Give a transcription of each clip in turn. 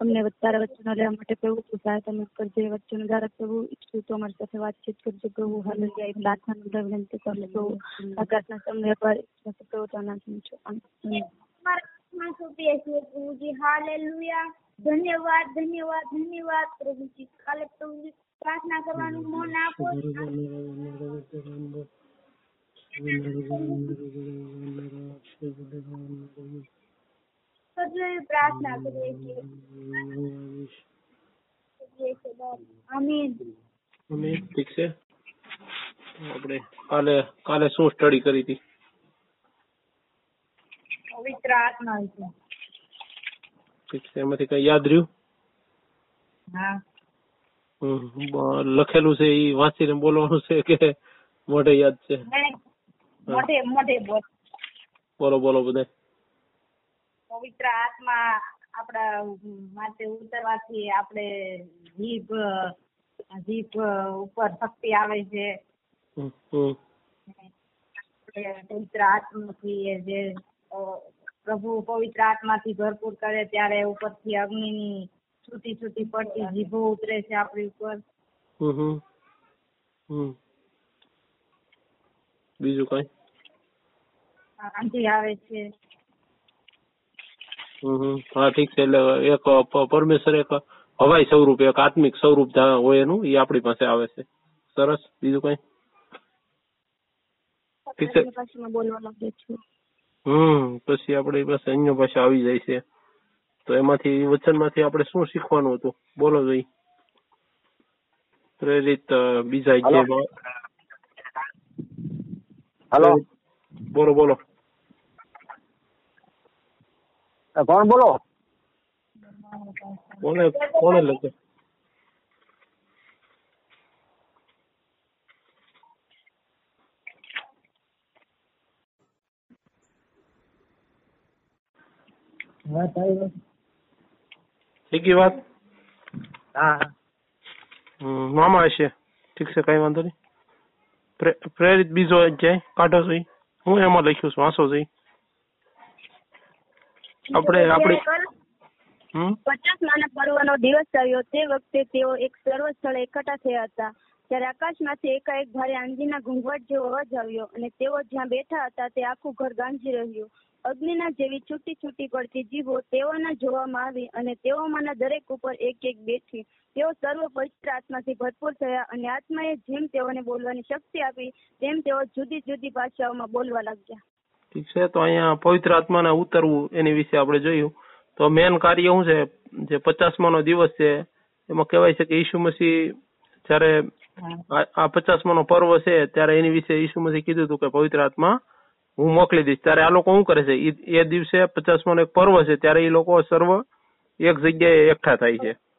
અમને તારા વચનો લેવા માટે પ્રભુ સહાયતા તમે કરજે વચનો દ્વારા પ્રભુ ઈચ્છું તો અમારી સાથે વાતચીત કરજો પ્રભુ હાલેલુયા એક પ્રાર્થના નમ્ર વિનંતી કરું પ્રભુ આકાશના સમય પર પ્રભુ તાના છો માં સોંપીએ છીએ પ્રભુજી હાલેલુયા ધન્યવાદ ધન્યવાદ ધન્યવાદ પ્રભુજી કાલે પ્રભુજી પ્રાર્થના કરવાનું મન આપો પ્રાર્થના કરીએ છીએ ઠીક છે આપણે કાલે કાલે શું સ્ટડી કરી હતી પવિત્ર આત્મા વિશે ઠીક છે એમાંથી કઈ યાદ રહ્યું હા લખેલું છે એ વાંચીને બોલવાનું છે કે મોઢે યાદ છે મોઢે મોઢે બોલ. બોલો બોલો બધે. પવિત્ર આત્મા આપણા માટે ઉતરવાથી આપણે જીભ જીભ ઉપર શક્તિ આવે છે. પવિત્ર આત્માથી જે પ્રભુ પવિત્ર આત્માથી ભરપૂર કરે ત્યારે ઉપરથી અગ્નિની છૂટી છૂટી પડતી જીભો ઉતરે છે આપણી ઉપર. હમ, હમ. હમ. બીજું કઈ? આંધી આવે છે. હમ, હમ. હા ઠીક છે. એટલે એક પરમેશ્વર એક હવાઈ સ્વરૂપ એક આત્મિક સ્વરૂપ જા- હોય એનું એ આપણી પાસે આવે છે. સરસ. બીજું કઈ? ઠીક છે. હમ પછી આપણી પાસે અન્ય ભાષા આવી જાય છે. તો એમાંથી વચનમાંથી આપણે શું શીખવાનું હતું? બોલો જોઈ. પ્રેરિત બીજા અધ્યાયમાં હેલો બોલો બોલો કોણ બોલો કોને કોને લખે શીખી વાત હા મામા હશે ઠીક છે કઈ વાંધો નહીં પ્રેરિત બીજો અધ્યાય કાઢો જોઈ હું એમાં લખ્યું છું વાંચો જોઈ આપણે આપણે પચાસ નાના પર્વનો દિવસ આવ્યો તે વખતે તેઓ એક સર્વ સ્થળે એકઠા થયા હતા. ત્યારે આકાશમાંથી એકાએક ભારે આંધીના ઘૂંઘવટ જેવો અવાજ આવ્યો અને તેઓ જ્યાં બેઠા હતા તે આખું ઘર ગાંજી રહ્યું. અગ્નિના જેવી છૂટી છૂટી પડતી જીભો તેઓના જોવામાં આવી અને તેઓમાંના દરેક ઉપર એક એક બેઠી. તેઓ સર્વ પવિત્ર આત્માથી ભરપૂર થયા અને આત્માએ જેમ તેઓને બોલવાની શક્તિ આપી તેમ તેઓ જુદી જુદી ભાષાઓમાં બોલવા લાગ્યા. ઠીક છે તો અહીંયા પવિત્ર આત્માને ઉતરવું એની વિશે આપણે જોયું. તો મેન કાર્ય શું છે? જે પચાસમાનો દિવસ છે એમાં કહેવાય છે કે ઈસુ મસીહ જ્યારે આ- પચાસમાનો પચાસમા નો પર્વ છે ત્યારે એની વિશે ઈસુ મસીહ કીધું હતું કે પવિત્ર આત્મા હું મોકલી દઈશ. ત્યારે આ લોકો શું કરે છે? ઈ- એ દિવસે પચાસમાનો એક પર્વ છે ત્યારે એ લોકો સર્વ એક જગ્યાએ એકઠા થાય છે.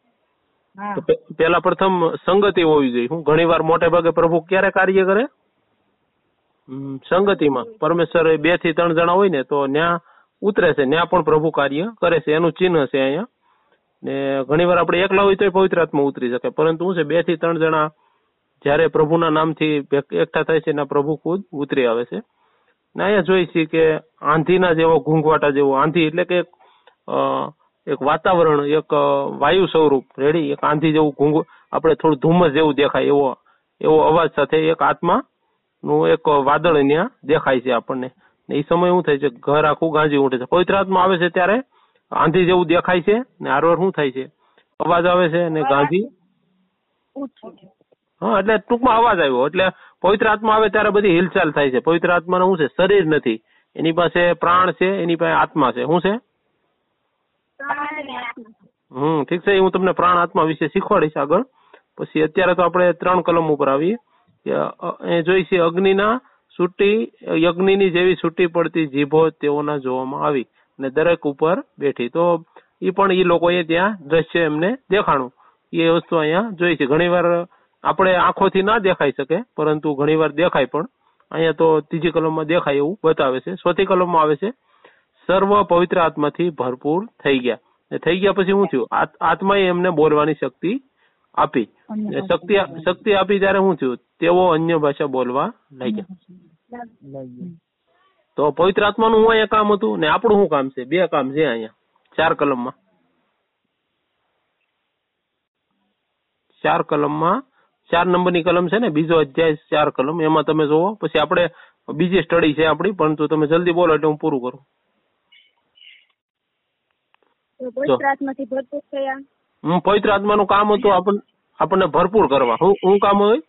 પેલા પ્રથમ સંગતિ હોવી જોઈએ. હું ઘણી વાર મોટે ભાગે પ્રભુ ક્યારે કાર્ય કરે? સંગતિમાં. પરમેશ્વર બેથી ત્રણ જણા હોય ને તો ન્યા ઉતરે છે. ન્યા પણ પ્રભુ કાર્ય કરે છે. એનું ચિહ્ન છે અહીંયા. ને ઘણી વાર આપણે એકલા હોય તો પવિત્ર આત્મા ઉતરી શકે. પરંતુ શું છે બેથી ત્રણ જણા જ્યારે પ્રભુના નામથી એકઠા થાય છે એના પ્રભુ ખુદ ઉતરી આવે છે. ને અહીંયા જોઈ છીએ કે આંધીના જેવો ઘૂંઘવાટા જેવો. આંધી એટલે કે અ, એક વાતાવરણ એક વાયુ સ્વરૂપ રેડી? એક આંધી જેવું ઘૂંઘ આપણે થોડું ધુમ્મસ જેવું દેખાય એવો એવો અવાજ સાથે એક આત્મા નું એક વાદળ અહીંયા દેખાય છે આપણને. એ સમય શું થાય છે? ઘર આખું ગાંજી ઉઠે છે. પવિત્ર આત્મા આવે છે ત્યારે આંધી જેવું દેખાય છે ને હારવાર શું થાય છે? અવાજ આવે છે ને ગાંધી? હા એટલે ટૂંકમાં અવાજ આવ્યો. એટલે પવિત્ર આત્મા આવે ત્યારે બધી હિલચાલ થાય છે. પવિત્ર આત્માનું શું છે? શરીર નથી. એની પાસે પ્રાણ છે એની પાસે આત્મા છે. શું છે? હમ, ઠીક છે હું તમને પ્રાણ આત્મા વિશે શીખવાડીશ આગળ. પછી અત્યારે તો આપણે ત્રણ કલમ ઉપર આવીએ. જોઈ છે, અગ્નિના છૂટી યજ્ઞની જેવી છૂટી પડતી જીભો તેઓના જોવામાં આવી અને દરેક ઉપર બેઠી. તો એ પણ એ લોકોએ ત્યાં દ્રશ્ય એમને દેખાણું. એ વસ્તુ અહીંયા જોઈ છે. ઘણીવાર આપણે આંખોથી ના દેખાઈ શકે, પરંતુ ઘણીવાર દેખાય પણ. અહીંયા તો ત્રીજી કલમમાં દેખાય એવું બતાવે છે. ચોથી કલમમાં આવે છે. સર્વ પવિત્ર આત્માથી ભરપૂર થઈ ગયા. થઈ ગયા પછી શું થયું? આત- આત્માએ એમને બોલવાની શક્તિ આપી. શક્તિ શક્તિ આપી ત્યારે શું થયું? તેઓ અન્ય ભાષા બોલવા લાગ્યા. તો પવિત્ર આત્માનું હું અહીંયા કામ હતું? ને આપણું શું કામ છે? બે કામ છે અહીંયા. ચાર કલમમાં. ચાર કલમમાં. ચાર નંબરની કલમ છે ને? બીજો અધ્યાય ચાર કલમ. એમાં તમે જોવો પછી આપણે બીજી સ્ટડી છે આપણી પરંતુ તમે જલ્દી બોલો એટલે હું પૂરું કરું. પવિત્ર આત્માથી ભરપૂર થયા. હું પવિત્ર આત્માનું કામ હતું આપણને આપણને ભરપૂર કરવા. હું હું કામ હોય?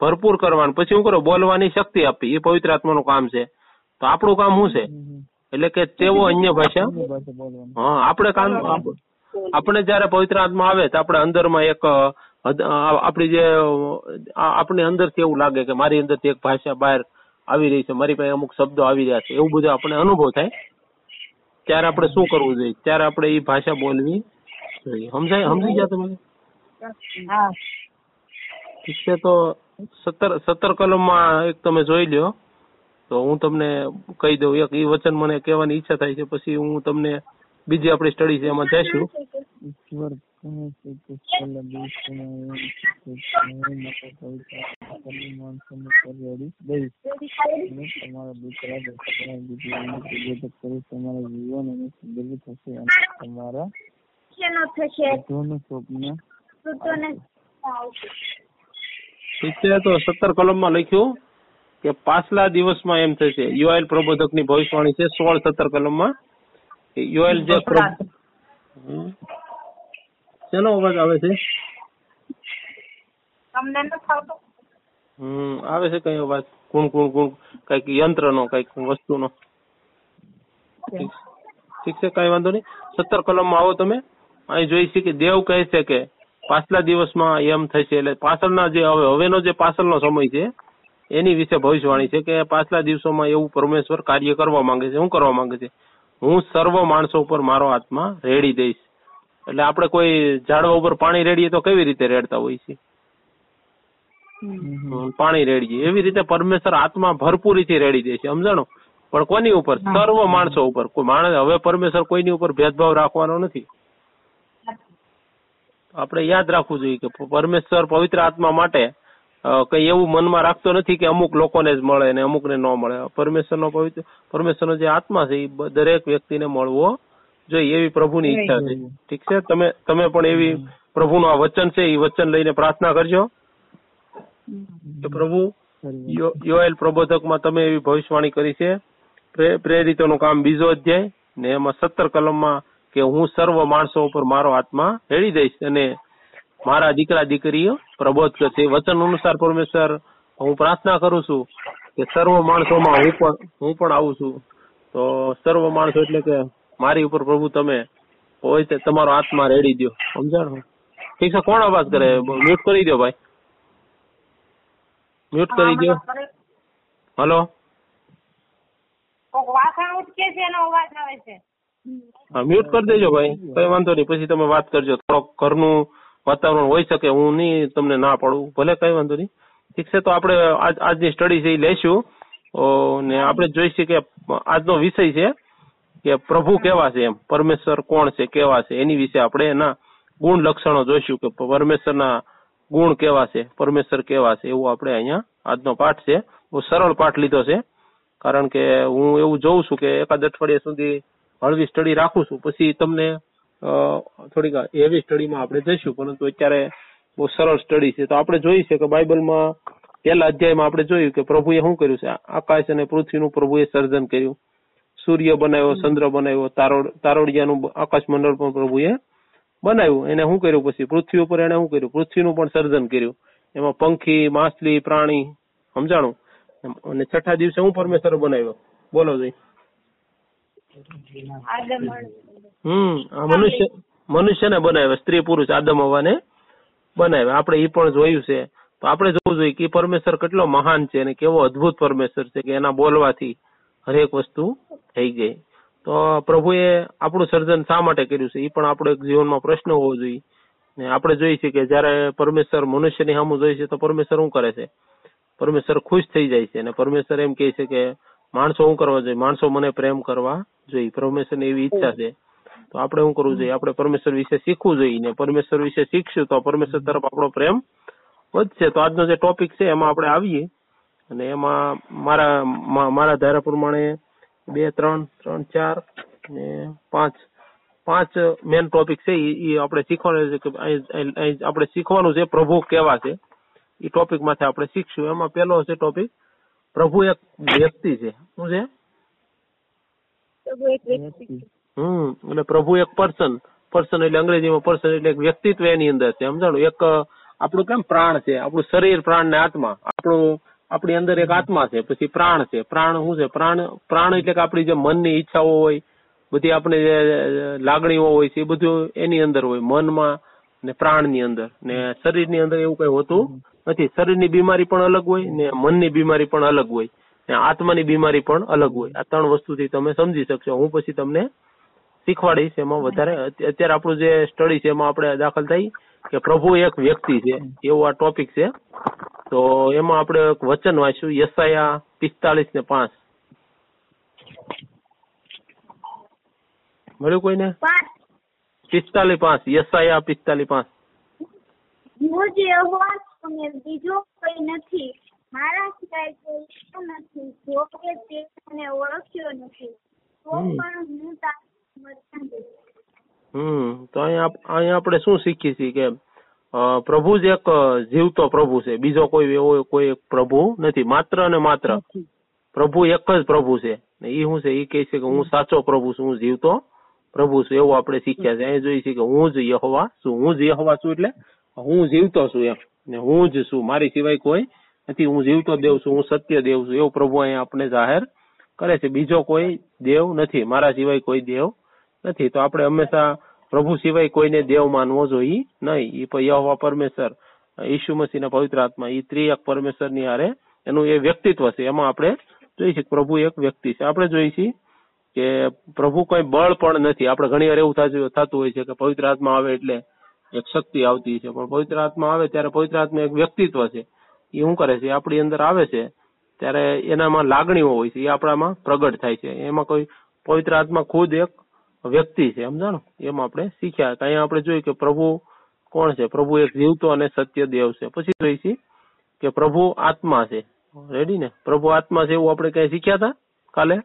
ભરપૂર કરવાનું. પછી હું કરો બોલવાની શક્તિ આપી. એ પવિત્ર આત્માનું કામ છે. તો આપણું કામ શું છે? એટલે કે તેઓ અન્ય ભાષા. હા આપણે કામ આપ- આપણે જયારે પવિત્ર આત્મા આવે તો આપણે અંદરમાં એક આપણી જે આપણી અંદરથી એવું લાગે કે મારી અંદરથી એક ભાષા બહાર આવી રહી છે. મારી પાસે અમુક શબ્દો આવી રહ્યા છે. એવું બધું આપણે અનુભવ થાય. ત્યારે આપણે શું કરવું જોઈએ? ત્યારે આપણે એ ભાષા બોલવી જોઈએ. સમજાય સમજી ગયા તમે હા. ઠીક છે તો સત્તર સત્તર કલમમાં એક તમે જોઈ લ્યો. તો હું તમને કહી દઉં. એક એ વચન મને કહેવાની ઈચ્છા થાય છે. પછી હું તમને બીજી આપણી સ્ટડી છે એમાં જઈશું. તમારા દીકરા તમારા જીવન અને સુંદર થશે અને છે તો સત્તર કલમમાં લખ્યું કે પાછલા દિવસમાં એમ થશે. યુએલ પ્રબોધકની ભવિષ્યવાણી છે સોળ સત્તર કલમમાં. યુએલ જે પ્રબ- અવાજ આવે છે. તમને નથી આવતું હમ આવે છે કઈ અવાજ. કુણ કુણ કુણ કંઈક યંત્રનો કંઈક વસ્તુનો. ઠીક છે કઈ વાંધો નહીં. સત્તર કલમમાં આવો તમે. અહીં જોઈ છે કે દેવ કહે છે કે પાછલા દિવસમાં એમ થશે એટલે પાછળના જે હવે હવેનો જે પાછળનો સમય છે એની વિશે ભવિષ્યવાણી છે કે પાછલા દિવસોમાં એવું પરમેશ્વર કાર્ય કરવા માંગે છે. શું કરવા માંગે છે? હું સર્વ માણસો ઉપર મારો આત્મા રેડી દઈશ. એટલે આપણે કોઈ ઝાડવા ઉપર પાણી રેડીએ તો કેવી રીતે રેડતા હોય છે? પાણી રેડીએ. એવી રીતે પરમેશ્વર આત્મા ભરપૂરીથી રેડી દે છે. સમજણો પણ કોની ઉપર? સર્વ માણસો ઉપર. કોઈ માણસ હવે પરમેશ્વર કોઈની ઉપર ભેદભાવ રાખવાનો નથી. આપણે યાદ રાખવું જોઈએ કે પરમેશ્વર પવિત્ર આત્મા માટે કઈ એવું મનમાં રાખતો નથી કે અમુક લોકોને જ મળે ને અમુકને ન મળે. પરમેશ્વરનો પવિત્ર પરમેશ્વરનો જે આત્મા છે એ દરેક વ્યક્તિને મળવો જોઈએ એવી પ્રભુની ઈચ્છા છે. ઠીક છે? તમે તમે પણ એવી પ્રભુનું આ વચન છે એ વચન લઈને પ્રાર્થના કરજો. કે પ્રભુ યો- યોએલ પ્રબોધકમાં તમે એવી ભવિષ્યવાણી કરી છે. પ્રે- પ્રેરિતોનું કામ બીજો અધ્યાય ને એમાં સત્તર કલમમાં કે હું સર્વ માણસો ઉપર મારો આત્મા હેળી દઈશ. અને મારા દીકરા દીકરીઓ પ્રબોધ કરશે વચન અનુસાર પરમેશ્વર હું પ્રાર્થના કરું છું કે સર્વ માણસોમાં હું પણ હું પણ આવું છું. તો સર્વ માણસો એટલે કે મારી ઉપર પ્રભુ તમે હોય તે તમારો આત્મા રેડી દો સમજાણો? ઠીક છે કોણ અવાજ કરે? મ્યુટ કરી દો ભાઈ. મ્યુટ કરી દો હલો? હા મ્યુટ કરી દેજો ભાઈ. કઈ વાંધો નહીં. પછી તમે વાત કરજો. થોડોક ઘરનું વાતાવરણ હોઈ શકે, હું નહીં તમને ના પાડું. ભલે કઈ વાંધો નહીં. ઠીક છે, તો આપણે આજ, આજની સ્ટડી છે એ લેશું ને આપણે જોઈશું કે આજનો વિષય છે કે પ્રભુ કેવા છે એમ, પરમેશ્વર કોણ છે, કેવા છે, એની વિશે આપણે એના ગુણ લક્ષણો જોઈશું કે પરમેશ્વરના ગુણ કેવા છે, પરમેશ્વર કેવા છે, એવું આપણે અહીંયા આજનો પાઠ છે. બહુ સરળ પાઠ લીધો છે. કારણ કે હું એવું જોઉં છું કે એકાદ અઠવાડિયા સુધી હળવી સ્ટડી રાખું છું. પછી તમને થોડીક હેવી સ્ટડીમાં આપણે જઈશું, પરંતુ અત્યારે બહુ સરળ સ્ટડી છે. તો આપણે જોઈ કે બાઇબલમાં પહેલા અધ્યાયમાં આપણે જોયું કે પ્રભુએ શું કર્યું છે? આકાશ અને પૃથ્વીનું પ્રભુએ સર્જન કર્યું. સૂર્ય બનાવ્યો, ચંદ્ર બનાવ્યો તારોડ તારોડિયાનું આકાશ મંડળ પણ પ્રભુએ બનાવ્યું. એને શું કર્યું પછી? પૃથ્વી ઉપર એને શું કર્યું? પૃથ્વીનું પણ સર્જન કર્યું. એમાં પંખી, માછલી, પ્રાણી, સમજાણું? અને છઠ્ઠા દિવસે હું પરમેશ્વર બનાવ્યો? બોલો જઈ. હમ મનુષ્ય મનુષ્યને બનાવે સ્ત્રી પુરુષ આદમ હવાને બનાવે. આપણે એ પણ જોયું છે. તો આપણે જોવું જોઈએ કે પરમેશ્વર કેટલો મહાન છે અને કેવો અદ્ભુત પરમેશ્વર છે કે એના બોલવાથી હરેક વસ્તુ થઈ ગઈ. તો પ્રભુએ આપણું સર્જન શા માટે કર્યું છે? એ પણ આપણો એક જીવનમાં પ્રશ્ન હોવો જોઈએ. ને આપણે જોઈએ છીએ કે જયારે પરમેશ્વર મનુષ્યની સામું જોઈએ છે તો પરમેશ્વર શું કરે છે? પરમેશ્વર ખુશ થઈ જાય છે અને પરમેશ્વર એમ કહે છે કે માણસો શું કરવા જોઈએ? માણસો મને પ્રેમ કરવા જોઈએ. પરમેશ્વરની એવી ઈચ્છા છે. તો આપણે શું કરવું જોઈએ? આપણે પરમેશ્વર વિશે શીખવું જોઈએ ને પરમેશ્વર વિશે શીખશું તો પરમેશ્વર તરફ આપણો પ્રેમ વધશે. તો આજનો જે ટોપિક છે, એમાં આપણે આવીએ. અને એમાં મારા મારા ધારા પ્રમાણે બે, ત્રણ ત્રણ, ચાર ને પાંચ. પાંચ મેન ટોપિક છે. એ આપણે શીખવાનું છે કે આપણે શીખવાનું છે. પ્રભુ કેવા છે? એ ટોપિકમાંથી આપણે શીખશું. એમાં પહેલો છે ટોપિક પ્રભુ એક વ્યક્તિ છે. શું છે. હમ એટલે પ્રભુ એક પર્સન પર્સન એટલે અંગ્રેજીમાં પર્સન એટલે એક વ્યક્તિત્વ એની અંદર છે. સમજાણું? એક આપણું કેમ પ્રાણ છે? આપણું શરીર પ્રાણ ને આત્મા. આપણું આપણી અંદર એક આત્મા છે પછી પ્રાણ છે. પ્રાણ શું છે? પ્રાણ પ્રાણ એટલે કે આપણી જે મનની ઈચ્છાઓ હોય બધી આપણે જે લાગણીઓ હોય છે એ બધું એની અંદર હોય. મનમાં ને પ્રાણની અંદર. ને શરીરની અંદર એવું કઈ હોતું નથી. શરીરની બીમારી પણ અલગ હોય ને મનની બીમારી પણ અલગ હોય. ને આત્માની બીમારી પણ અલગ હોય. આ ત્રણ વસ્તુથી તમે સમજી શકશો. હું પછી તમને શીખવાડીશ એમાં વધારે. અત્યારે આપણું જે સ્ટડી છે એમાં આપણે દાખલ થઈ કે પ્રભુ એક વ્યક્તિ છે. એવું આ ટોપિક છે. તો એમાં આપણે એક વચન વાંચ્યું. યસાયા પિસ્તાલીસ ને પાંચ. મળ્યું કોઈને? પાંચ. પિસ્તાલીસ પાંચ યસાયા પિસ્તાલીસ પાંચ. હું જ યહોવા અને બીજો કોઈ નથી મારા સિવાય કોઈ નથી જો કે તે મને ઓળખ્યો નથી તો. પણ હું હમ તો અહીંયા અહીંયા આપણે શું શીખીએ છીએ કે પ્રભુ જ એક જીવતો પ્રભુ છે. બીજો કોઈ એવો કોઈ પ્રભુ નથી. માત્ર અને માત્ર પ્રભુ એક જ પ્રભુ છે. એ ઈ શું છે? ઈ કહે છે કે હું સાચો પ્રભુ છું હું જીવતો પ્રભુ શું એવું આપણે શીખ્યા છે? એ જોઈએ છે કે હું જ યહોવા છું, હું જ યહોવા છું એટલે હું જીવતો છું એમ. ને હું જ છું, મારી સિવાય કોઈ નથી. હું જીવતો દેવ છું, હું સત્ય દેવ છું. એવું પ્રભુ અહીંયા આપણે જાહેર કરે છે. બીજો કોઈ દેવ નથી, મારા સિવાય કોઈ દેવ નથી. તો આપણે હંમેશા પ્રભુ સિવાય કોઈને દેવ માનવો જોઈએ નહીં. એ યહોવા પરમેશ્વર, ઈસુ મસીહના પવિત્ર આત્મા, ઈ ત્રિએક પરમેશ્વરની હારે એનું એ વ્યક્તિત્વ છે. એમાં આપણે જોઈએ છીએ પ્રભુ એક વ્યક્તિ છે. આપણે જોઈએ છીએ કે પ્રભુ કોઈ બળ પણ નથી. આપણે ઘણી વાર એવું થતું હોય છે કે પવિત્ર આત્મા આવે એટલે એક શક્તિ આવતી છે. પણ પવિત્ર આત્મા આવે ત્યારે પવિત્ર આત્મા એક વ્યક્તિત્વ છે. એ શું કરે છે? આપણી અંદર આવે છે. ત્યારે એનામાં લાગણીઓ હોય છે. એ આપણામાં પ્રગટ થાય છે. એમાં કોઈ પવિત્ર આત્મા ખુદ એક વ્યક્તિ છે. સમજાણો? એમાં આપણે શીખ્યા. અહીંયા આપણે જોઈએ કે પ્રભુ કોણ છે? પ્રભુ એક જીવતો અને સત્ય દેવ છે. પછી જોઈ છીએ કે પ્રભુ આત્મા છે. રેડી ને? પ્રભુ આત્મા છે એવું આપણે કઈ શીખ્યા હતા કાલે?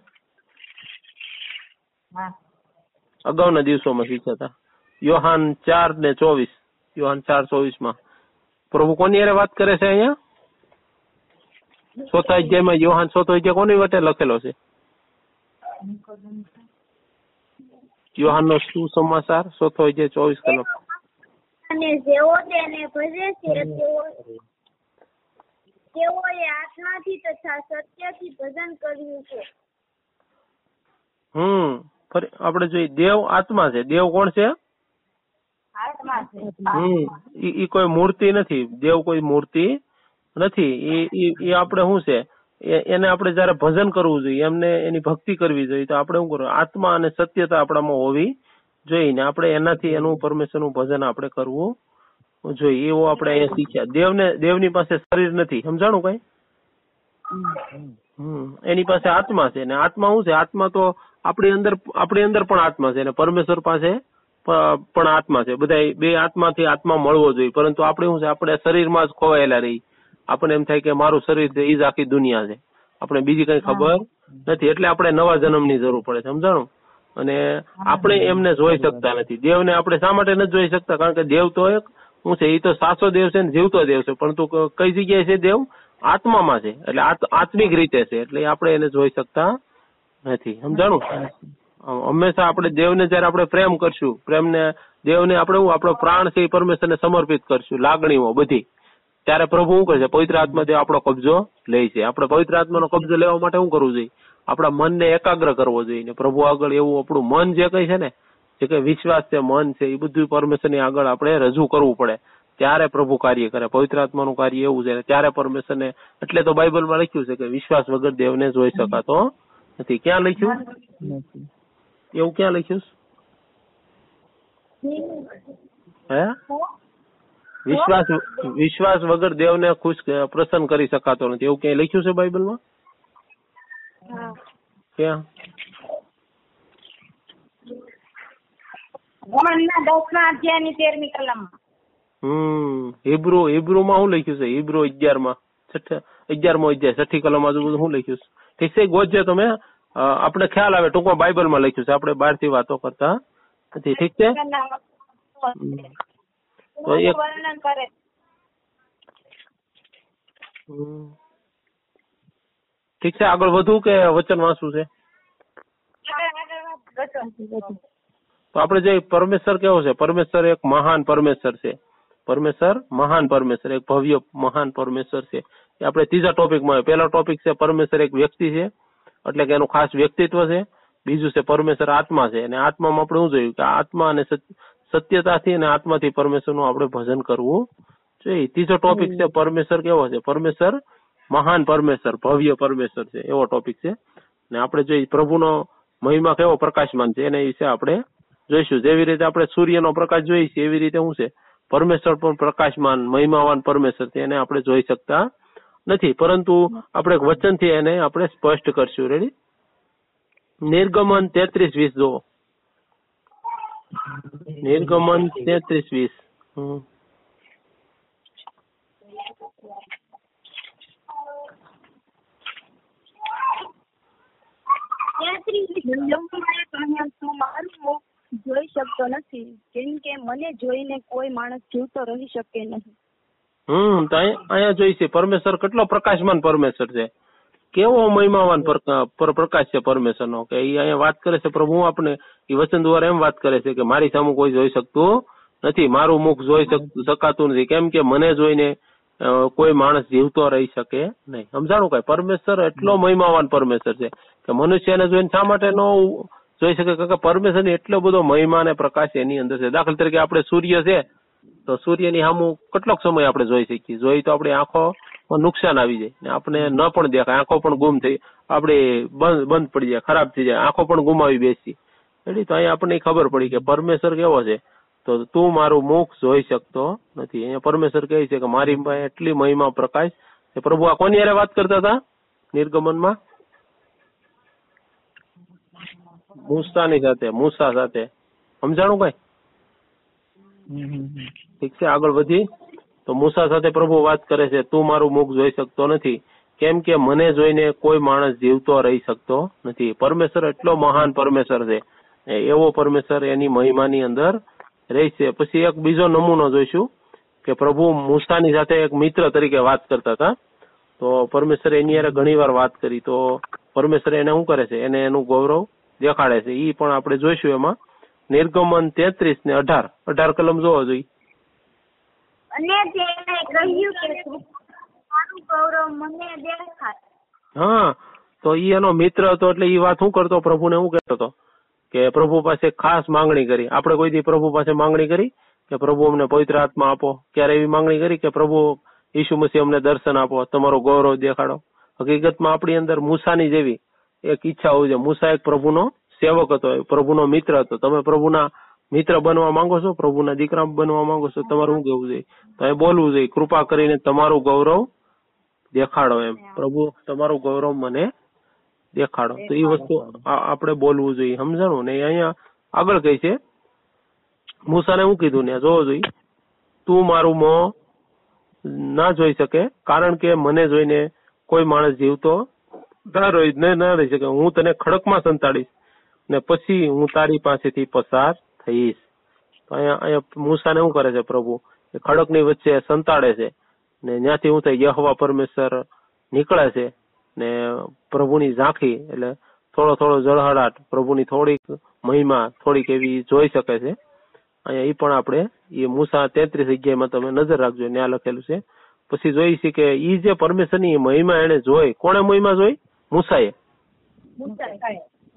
અગાઉના દિવસોમાં શીખ્યા હતા? યોહાન ચાર ને ચોવીસ. યોહાન ચાર ચોવીસમાં પ્રભુ કોની હારે વાત કરે છે અહીંયા? ચોથા અધ્યાયમાં યોહાન ચોથો અધ્યાય કોની વટે લખેલો છે? યોહાન નો સુસમાચાર ચોથો અધ્યાય ચોવીસ કલાક અને જેઓ તેને ભજે છે તેઓએ આત્માથી તથા સત્યથી ભજન કર્યું છે. હમ. આપણે જોઈએ દેવ આત્મા છે. દેવ કોણ છે? હમ. ઈ ઈ કોઈ મૂર્તિ નથી. દેવ કોઈ મૂર્તિ નથી. ઈ ઈ ઈ આપણે શું છે? એને આપણે જયારે ભજન કરવું જોઈએ એમને એની ભક્તિ કરવી જોઈએ તો આપણે શું કરવું? આત્મા અને સત્યતા આપણામાં હોવી જોઈએ ને આપણે એનાથી એનું પરમેશ્વરનું ભજન આપણે કરવું જોઈએ. એવો આપણે અહીંયા શીખ્યા. દેવને દેવની પાસે શરીર નથી. સમજાણું કઈ? હમ. એની પાસે આત્મા છે ને આત્મા શું છે? આત્મા તો આપણી અંદર આપણી અંદર પણ આત્મા છે અને પરમેશ્વર પાસે પણ આત્મા છે. બધા બે આત્માથી આત્મા મળવો જોઈએ. પરંતુ આપણે શું છે? આપણે શરીરમાં જ ખોવાયેલા રહી આપણને એમ થાય કે મારું શરીર છે ઈ જ આખી દુનિયા છે. આપણે બીજી કઈ ખબર નથી. એટલે આપણે નવા જન્મની જરૂર પડે સમજાણું? અને આપણે એમને જોઈ શકતા નથી. દેવને આપણે શા માટે નથી જોઈ શકતા? કારણ કે દેવ તો એક શું છે? એ તો સાચો દેવ છે ને જીવતો દેવ છે. પરંતુ કઈ જગ્યાએ છે દેવ? આત્મામાં છે. એટલે આત- આત્મિક રીતે છે. એટલે આપણે એને જોઈ શકતા નથી. સમજાણું હંમેશા આપણે દેવને જયારે આપણે પ્રેમ કરશું, પ્રેમને, દેવને આપણે હું, આપણો પ્રાણ છે એ પરમેશ્વરને સમર્પિત કરશું, લાગણીઓ બધી. ત્યારે પ્રભુ શું કરશે? પવિત્ર આત્મા તે આપણો કબજો લે છે. આપણે પવિત્ર આત્માનો કબજો લેવા માટે શું કરવું જોઈએ? આપણા મનને એકાગ્ર કરવો જોઈએ. ને પ્રભુ આગળ એવું આપણું મન જે કઈ છે ને, જે કઈ વિશ્વાસ છે, મન છે, એ બધું પરમેશ્વરની આગળ આપણે રજૂ કરવું પડે. ત્યારે પ્રભુ કાર્ય કરે. પવિત્ર આત્માનું કાર્ય એવું છે. ત્યારે પરમેશ્વરને, એટલે તો બાઇબલમાં લખ્યું છે કે વિશ્વાસ વગર દેવને જોઈ શકાતો નથી. ક્યાં લખ્યું? એવું ક્યાં લખ્યું? હે? વિશ્વાસ વિશ્વાસ વગર દેવને ખુશ પ્રસન્ન કરી શકાતો નથી. એવું ક્યાંય લખ્યું છે બાઇબલમાં? ક્યાં? હિબ્રુ હિબ્રુ માં શું લખ્યું છે? હિબ્રુ અગિયારમાં અગિયારમો અધ્યાય. છઠ્ઠી કલમ આજુબાજુ શું લખ્યું છે? ઠીક છે ગોતજો તમે આપણે ખ્યાલ આવે ટૂંકમાં બાઇબલમાં લખ્યું છે આપણે બહારથી વાતો કરતા નથી ઠીક છે? તો એક. ઠીક છે આગળ વધુ કે વચન વાંચવું છે? તો આપણે જે પરમેશ્વર કેવો છે? પરમેશ્વર એક મહાન પરમેશ્વર છે. પરમેશ્વર મહાન પરમેશ્વર એક ભવ્ય મહાન પરમેશ્વર છે. આપણે ત્રીજા ટોપિકમાં પહેલો ટોપિક છે પરમેશ્વર એક વ્યક્તિ છે એટલે કે એનું ખાસ વ્યક્તિત્વ છે. બીજું છે પરમેશ્વર આત્મા છે. અને આત્મામાં આપણે શું જોયું? કે આત્મા અને સત્યતાથી અને આત્માથી પરમેશ્વરનું આપણે ભજન કરવું જોઈએ. ત્રીજો ટોપિક છે પરમેશ્વર કેવો છે? પરમેશ્વર મહાન પરમેશ્વર ભવ્ય પરમેશ્વર છે. એવો ટોપિક છે. ને આપણે જોઈએ પ્રભુનો મહિમા કેવો પ્રકાશમાન છે એના વિશે આપણે જોઈશું. જેવી રીતે આપણે સૂર્યનો પ્રકાશ જોઈએ છીએ એવી રીતે શું છે? પરમેશ્વર પણ પ્રકાશમાન મહિમાવાન પરમેશ્વર છે એને આપણે જોઈ શકતા નથી. પરંતુ આપણે વચનથી એને આપણે સ્પષ્ટ કરશું. રેડી નિર્ગમન તેત્રીસ વીસ જુઓ. નિર્ગમન તેત્રીસ વીસ. જોઈ શકતો નથી કેમ કે મને જોઈને કોઈ માણસ જીવતો રહી શકે નહીં હમ, તો અહીંયા જોઈ છે, પરમેશ્વર કેટલો પ્રકાશમાન પરમેશ્વર છે. કેવો મહિમાવાન પ્રકાશ છે પરમેશ્વરનો, કે અહીંયા વાત કરે છે, પ્રભુ આપણે એ વચન દ્વારા એમ વાત કરે છે કે, મારી સામે કોઈ જોઈ શકતું નથી, મારું મુખ જોઈ શક- શકાતું નથી. કેમ કે મને જોઈને કોઈ માણસ જીવતો રહી શકે નહીં. સમજાણું કઈ? પરમેશ્વર એટલો મહિમાવાન પરમેશ્વર છે કે મનુષ્યને જોઈને શા માટે નો જોઈ શકે? કે પરમેશ્વર એટલો બધો મહિમા અને પ્રકાશ એની અંદર છે. દાખલા તરીકે આપણે સૂર્ય છે તો સૂર્યની સામું કેટલોક સમય આપણે જોઈ શકીએ. જોઈ તો આપણી આંખો નુકસાન આવી જાય આપણે ન પણ દેખાય. આંખો પણ ગુમ થઈ આપણે બંધ બંધ પડી જાય, ખરાબ થઈ જાય. આંખો પણ ગુમાવી બેસી. એટલે તો અહીંયા આપણને ખબર પડી કે પરમેશ્વર કેવો છે. તો તું મારું મુખ જોઈ શકતો નથી. અહીંયા પરમેશ્વર કહે છે કે મારી એટલી મહિમા પ્રકાશ કે પ્રભુ આ કોની યારે વાત કરતા હતા? નિર્ગમનમાં? મૂસાની સાથે, મૂસા સાથે. સમજાણું કઈ. ઠીક છે, આગળ વધી. તો મૂસા સાથે પ્રભુ વાત કરે છે, તું મારું મુખ જોઈ શકતો નથી. કેમ કે મને જોઈને કોઈ માણસ જીવતો રહી શકતો નથી. પરમેશ્વર એટલો મહાન પરમેશ્વર છે. એવો પરમેશ્વર એની મહિમાની અંદર રહે પછી એક બીજો નમૂનો જોઈશું કે પ્રભુ મૂસાની સાથે એક મિત્ર તરીકે વાત કરતા હતા. તો પરમેશ્વરે એની યારે ઘણી વાર વાત કરી. તો પરમેશ્વર એને શું કરે છે? એને એનું ગૌરવ દેખાડે છે. ઈ પણ આપણે જોઈશું એમાં. નિર્ગમન તેત્રીસ ને અઢાર. અઢાર કલમ જોવો જોઈએ. અને તેણે કહ્યું કે મારું ગૌરવ મને દેખાય. હા તો ઈ એનો મિત્ર હતો એટલે ઈ વાત શું કરતો? પ્રભુને હું કહેતો હતો? કે પ્રભુ પાસે ખાસ માંગણી કરી. આપણે કોઈ દી પ્રભુ પાસે માંગણી કરી? કે પ્રભુ અમને પવિત્ર આત્મા આપો. ક્યારે એવી માંગણી કરી કે પ્રભુ ઈસુ મસીહ અમને દર્શન આપો તમારો ગૌરવ દેખાડો? હકીકતમાં આપણી અંદર મૂસાની જેવી એક ઈચ્છા હોય છે મૂસા એક પ્રભુનો સેવક હતો પ્રભુનો મિત્ર હતો. તમે પ્રભુના મિત્ર બનવા માંગો છો? પ્રભુના દીકરા બનવા માંગો છો? તમારું શું કેવું જોઈએ તમે બોલવું જોઈએ કૃપા કરીને તમારું ગૌરવ દેખાડો એમ. પ્રભુ તમારું ગૌરવ મને દેખાડો. તો એ વસ્તુ આપણે બોલવું જોઈએ. સમજાણું? ને અહીંયા આગળ કઈ છે મૂસાને શું કીધું ને જોવો જોઈએ તું મારું મોં ના જોઈ શકે કારણ કે મને જોઈને કોઈ માણસ જીવતો ના રહી ને ના રહી શકે. હું તને ખડકમાં સંતાડીશ. ને પછી હું તારી પાસેથી પસાર થઈશ. અહીંયા અહીંયા મૂસાને શું કરે છે પ્રભુ? એ ખડકની વચ્ચે સંતાડે છે. ને ત્યાંથી હું થાય? યહવા પરમેશ્વર નીકળે છે. ને પ્રભુની ઝાંખી, એટલે થોડો થોડો જળહળાટ પ્રભુની થોડીક મહિમા થોડીક એવી જોઈ શકે છે. અહીંયા એ પણ આપણે એ મૂસા તેત્રીસ અગિયારમાં તમે નજર રાખજો, ત્યાં લખેલું છે. પછી જોઈ છે કે ઈ જે પરમેશ્વરની મહિમા એને જોઈ. કોણે મહિમા જોઈ? મૂસાએ.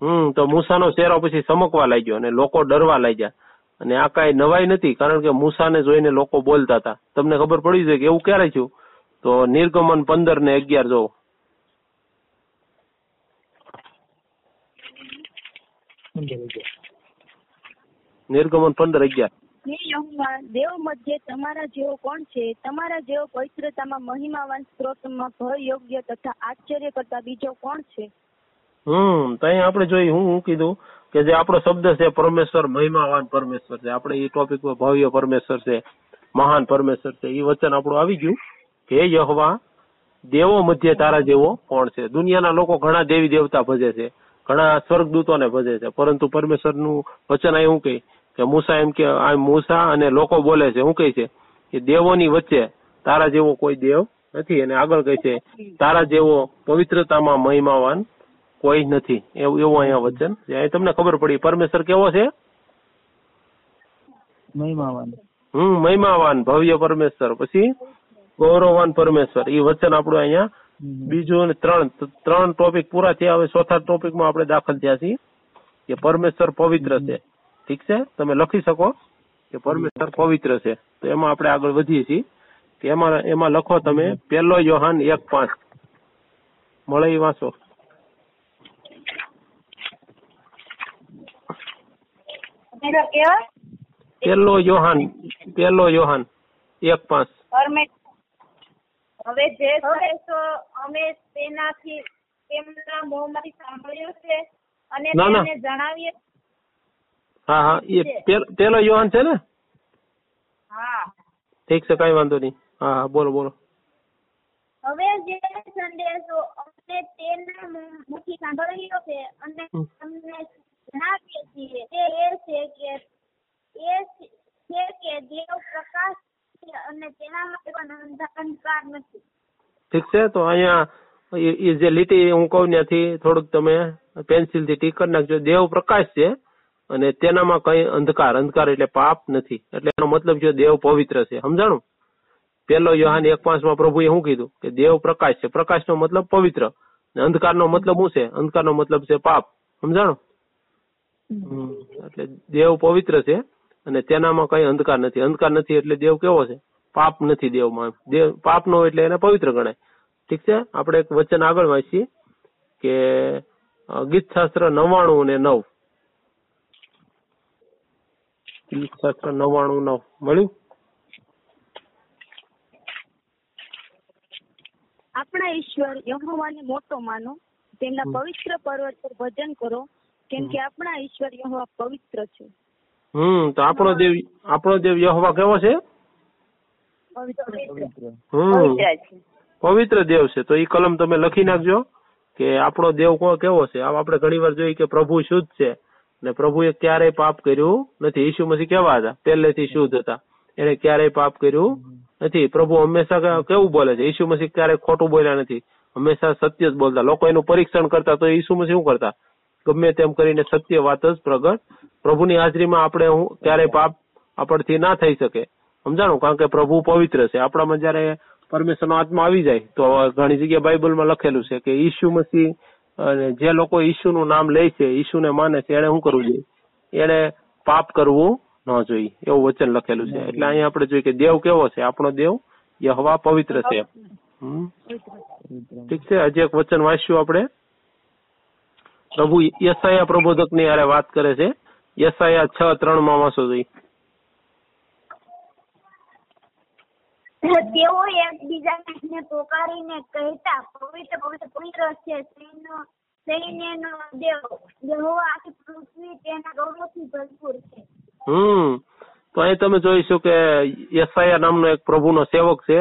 હમ તો મૂસાનો ચહેરો પછી ચમકવા લાગ્યો અને લોકો ડરવા લાગ્યા. અને આ કાંઈ નવાઈ નથી કારણ કે મૂસાને જોઈને લોકો બોલતા હતા. તમને ખબર પડી છે કે એવું ક્યારે થયું? તો નિર્ગમન પંદર ને અગિયાર જોવો નિર્ગમન પંદર અગિયાર. દેવ મધ્ય તમારા જેવો કોણ છે? તમારા જેવો પવિત્રતામાં મહિમાવાન સ્ત્રોતમાં ભય યોગ્ય તથા આશ્ચર્ય કરતા બીજો કોણ છે? હમ તો અહીંયા આપણે જોઈ હું હું કીધું કે જે આપણો શબ્દ છે પરમેશ્વર, મહિમાવાન પરમેશ્વર છે. આપણે એ ટોપિક ભવ્ય પરમેશ્વર છે, મહાન પરમેશ્વર છે. એ વચન આપણું આવી ગયું હે યહોવા, દેવો મધ્ય તારા જેવો કોણ છે? દુનિયાના લોકો ઘણા દેવી દેવતા ભજે છે, ઘણા સ્વર્ગદૂતોને ભજે છે. પરંતુ પરમેશ્વરનું વચન અહીં હું કહે? કે મૂસા એમ કે, આ મૂસા અને લોકો બોલે છે. શું કહે છે? કે દેવોની વચ્ચે તારા જેવો કોઈ દેવ નથી. અને આગળ કહે છે, તારા જેવો પવિત્રતામાં મહિમાવાન કોઈ નથી. એવું એવું અહીંયા વચન? છે. તમને ખબર પડી પરમેશ્વર કેવો છે? મહિમાવાન. હમ મહિમાવાન ભવ્ય પરમેશ્વર. પછી ગૌરવવાન પરમેશ્વર. એ વચન આપણું અહીંયા બીજું ત્રણ ત્રણ ટોપિક પૂરા થયા. હવે ચોથા ટોપિકમાં આપણે દાખલ થયા છીએ કે પરમેશ્વર પવિત્ર છે. ઠીક છે? તમે લખી શકો કે પરમેશ્વર પવિત્ર છે. તો એમાં આપણે આગળ વધીએ છીએ કે એમાં એમાં લખો તમે પેલો યોહાન એક પાંચ. મળે એ વાંચો. પેલો કેવો? પેલો યોહાન પેલો યોહાન એક પાંચ. હવે જે છે તો અમે તેનાથી તેમના મોંમાંથી સાંભળ્યું છે અને. તેમને જણાવીએ. હા હા એ પેલો યોહાન છે ને? હા. ઠીક છે કઈ વાંધો નહીં. હા હા બોલો બોલો. હવે જે સંદેશો અમે તેના મુખી સાંભળ્યો છે અને. તમને જણાવીએ છીએ તે એ છે કે એ છે કે દેવ પ્રકાશ છે અને તેનામાં પણ અંધ- અંધકાર નથી ઠીક છે તો અહીંયા એ- એ જે લીટી હું કહું ત્યાંથી થોડુંક તમે પેન્સિલથી ટીક કરી નાખજો દેવ પ્રકાશ છે અને તેનામાં કઈ અંધકાર અંધકાર એટલે પાપ નથી એટલે એનો મતલબ છે દેવ પવિત્ર છે સમજાણું પેલો યોહાન એક પાંચમાં પ્રભુએ શું કીધું કે દેવ પ્રકાશ છે પ્રકાશનો મતલબ પવિત્ર ને અંધકારનો મતલબ શું છે? અંધકારનો મતલબ છે પાપ. સમજાણું હમ. એટલે દેવ પવિત્ર છે અને તેનામાં કઈ અંધકાર નથી. અંધકાર નથી એટલે દેવ કેવો છે? પાપ નથી દેવમાં. દેવ પાપ નો એટલે એને પવિત્ર ગણાય. ઠીક છે? આપણે એક વચન આગળ વાંચીએ કે ગીત શાસ્ત્ર નવ્વાણું ને નવ. ગીત શાસ્ત્ર નવ્વાણું નવ. મળ્યું? આપણા ઈશ્વર યહોવાને મોટો માનો. તેમના પવિત્ર પર્વત પર ભજન કરો. કેમ કે આપણા ઈશ્વર યહોવા પવિત્ર છે. હમ તો આપણો દેવ આપણો દેવ યહોવા કેવો છે? પવિત્ર પવિત્ર. હમ. પવિત્ર દેવ છે. તો એ કલમ તમે લખી નાખજો કે આપણો દેવ કેવો છે? આમ આપણે ઘણી વાર જોઈએ કે પ્રભુ શુદ્ધ છે. ને પ્રભુએ ક્યારેય પાપ કર્યું નથી. ઈસુ મસીહ કેવા હતા? પહેલેથી શુદ્ધ હતા. એને ક્યારેય પાપ કર્યું નથી. પ્રભુ હંમેશા કેવું બોલે છે? ઈસુ મસીહ ક્યારેય ખોટું બોલ્યા નથી. હંમેશા સત્ય જ બોલતા. લોકો એનું પરીક્ષણ કરતા તો ઈસુ મસીહ શું કરતા? ગમે તેમ કરીને સત્ય વાત જ પ્રગટ. પ્રભુની હાજરીમાં આપણે હું ક્યારેય પાપ આપણથી ના થઈ શકે. સમજાણું? કારણ કે પ્રભુ પવિત્ર છે. આપણામાં જયારે પરમેશ્વરનો આત્મા આવી જાય તો ઘણી જગ્યાએ બાઇબલમાં લખેલું છે કે ઈસુ મસીહ અને જે લોકો ઈસુનું નામ લે છે ઈસુને માને છે એને શું કરવું જોઈએ? એને પાપ કરવું ન જોઈએ. એવું વચન લખેલું છે. એટલે અહીંયા આપણે જોઈએ કે દેવ કેવો છે? આપણો દેવ યહવા પવિત્ર છે. હમ. ઠીક છે? હજી એક વચન વાંચ્યું આપણે. પ્રભુ યશાયા પ્રબોધકની હારે વાત કરે છે. યશાયા છ ત્રણમાં વાંચો જોઈએ તેઓ એકબીજાને પોકારીને કહેતા પવિત્ર પવિત્ર પવિત્ર છે સૈન્ય સૈન્યનો દેવ યહોવા આખી પૃથ્વી તેના ગૌરવથી ભરપૂર છે. હમ તો અહીં તમે જોઈશું કે યશાયા નામનો એક પ્રભુનો સેવક છે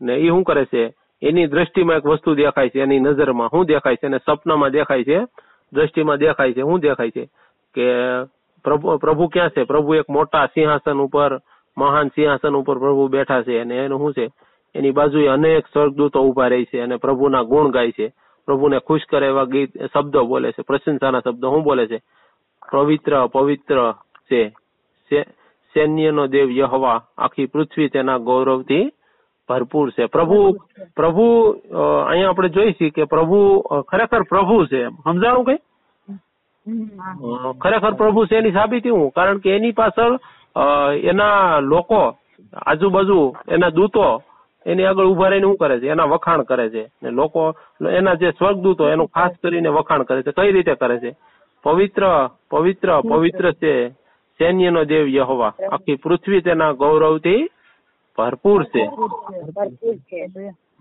ને એ શું કરે છે? એની દ્રષ્ટિમાં એક વસ્તુ દેખાય છે એની નજરમાં શું દેખાય છે અને સપનામાં દેખાય છે? દ્રષ્ટિમાં દેખાય છે. શું દેખાય છે કે પ્રભુ પ્રભુ ક્યાં છે? પ્રભુ એક મોટા સિંહાસન ઉપર, મહાન સિંહાસન ઉપર પ્રભુ બેઠા છે અને એનું શું છે? એની બાજુએ અનેક સ્વર્ગદૂતો ઊભા રહી છે અને પ્રભુના ગુણ ગાય છે. પ્રભુને ખુશ કરે એવા ગીત, શબ્દો બોલે છે. પ્રશંસાના શબ્દો શું બોલે છે. પવિત્ર પવિત્ર છે. સૈન્યનો દેવ યહવા. આખી પૃથ્વી તેના ગૌરવથી ભરપૂર છે. પ્રભુ પ્રભુ અહીંયા આપણે જોઈશું કે પ્રભુ ખરેખર પ્રભુ છે સમજાણું કઈ? ખરેખર પ્રભુ છે એની સાબિતી હું? કારણ કે એની પાછળ એના લોકો, આજુબાજુ એના દૂતો, એની આગળ ઊભા રહીને શું કરે છે? એના વખાણ કરે છે. ને લોકો, એના જે સ્વર્ગદૂતો, એનું ખાસ કરીને વખાણ કરે છે. કઈ રીતે કરે છે? પવિત્ર પવિત્ર પવિત્ર છે. સૈન્યનો દેવ યહોવા. આખી પૃથ્વી તેના ગૌરવથી ભરપૂર છે.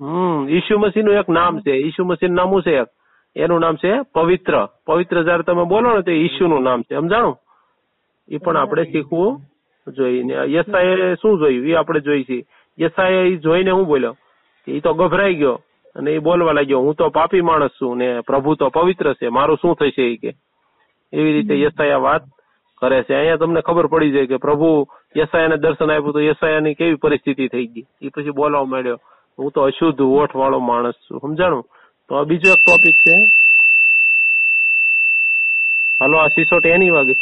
હમ ઈસુ મસીહનું એક નામ છે. ઈસુ મસીહ નામું છે એક? એનું નામ છે પવિત્ર. પવિત્ર જયારે તમે બોલો ને તો ઈસુનું નામ છે. સમજાણું? એ પણ આપણે શીખવું જોઈએ. ને યસાએ શું જોયું? એ આપણે જોઈ છે. યસાએ એ જોઈને હું બોલ્યો એ તો ગભરાઈ ગયો અને એ બોલવા લાગ્યો હું તો પાપી માણસ છું ને પ્રભુ તો પવિત્ર છે. મારું શું થશે એ કે? એવી રીતે યસાયા વાત કરે છે. અહીંયા તમને ખબર પડી જાય કે પ્રભુ યશાયાને દર્શન આપ્યું તો યશાયાની કેવી પરિસ્થિતિ થઈ ગઈ? એ પછી બોલવા માંડ્યો હું તો અશુદ્ધ ઓઠ વાળો માણસ છું. સમજાણું? તો આ બીજો એક ટોપિક છે. હાલો આ સિસોટ એની વાગે?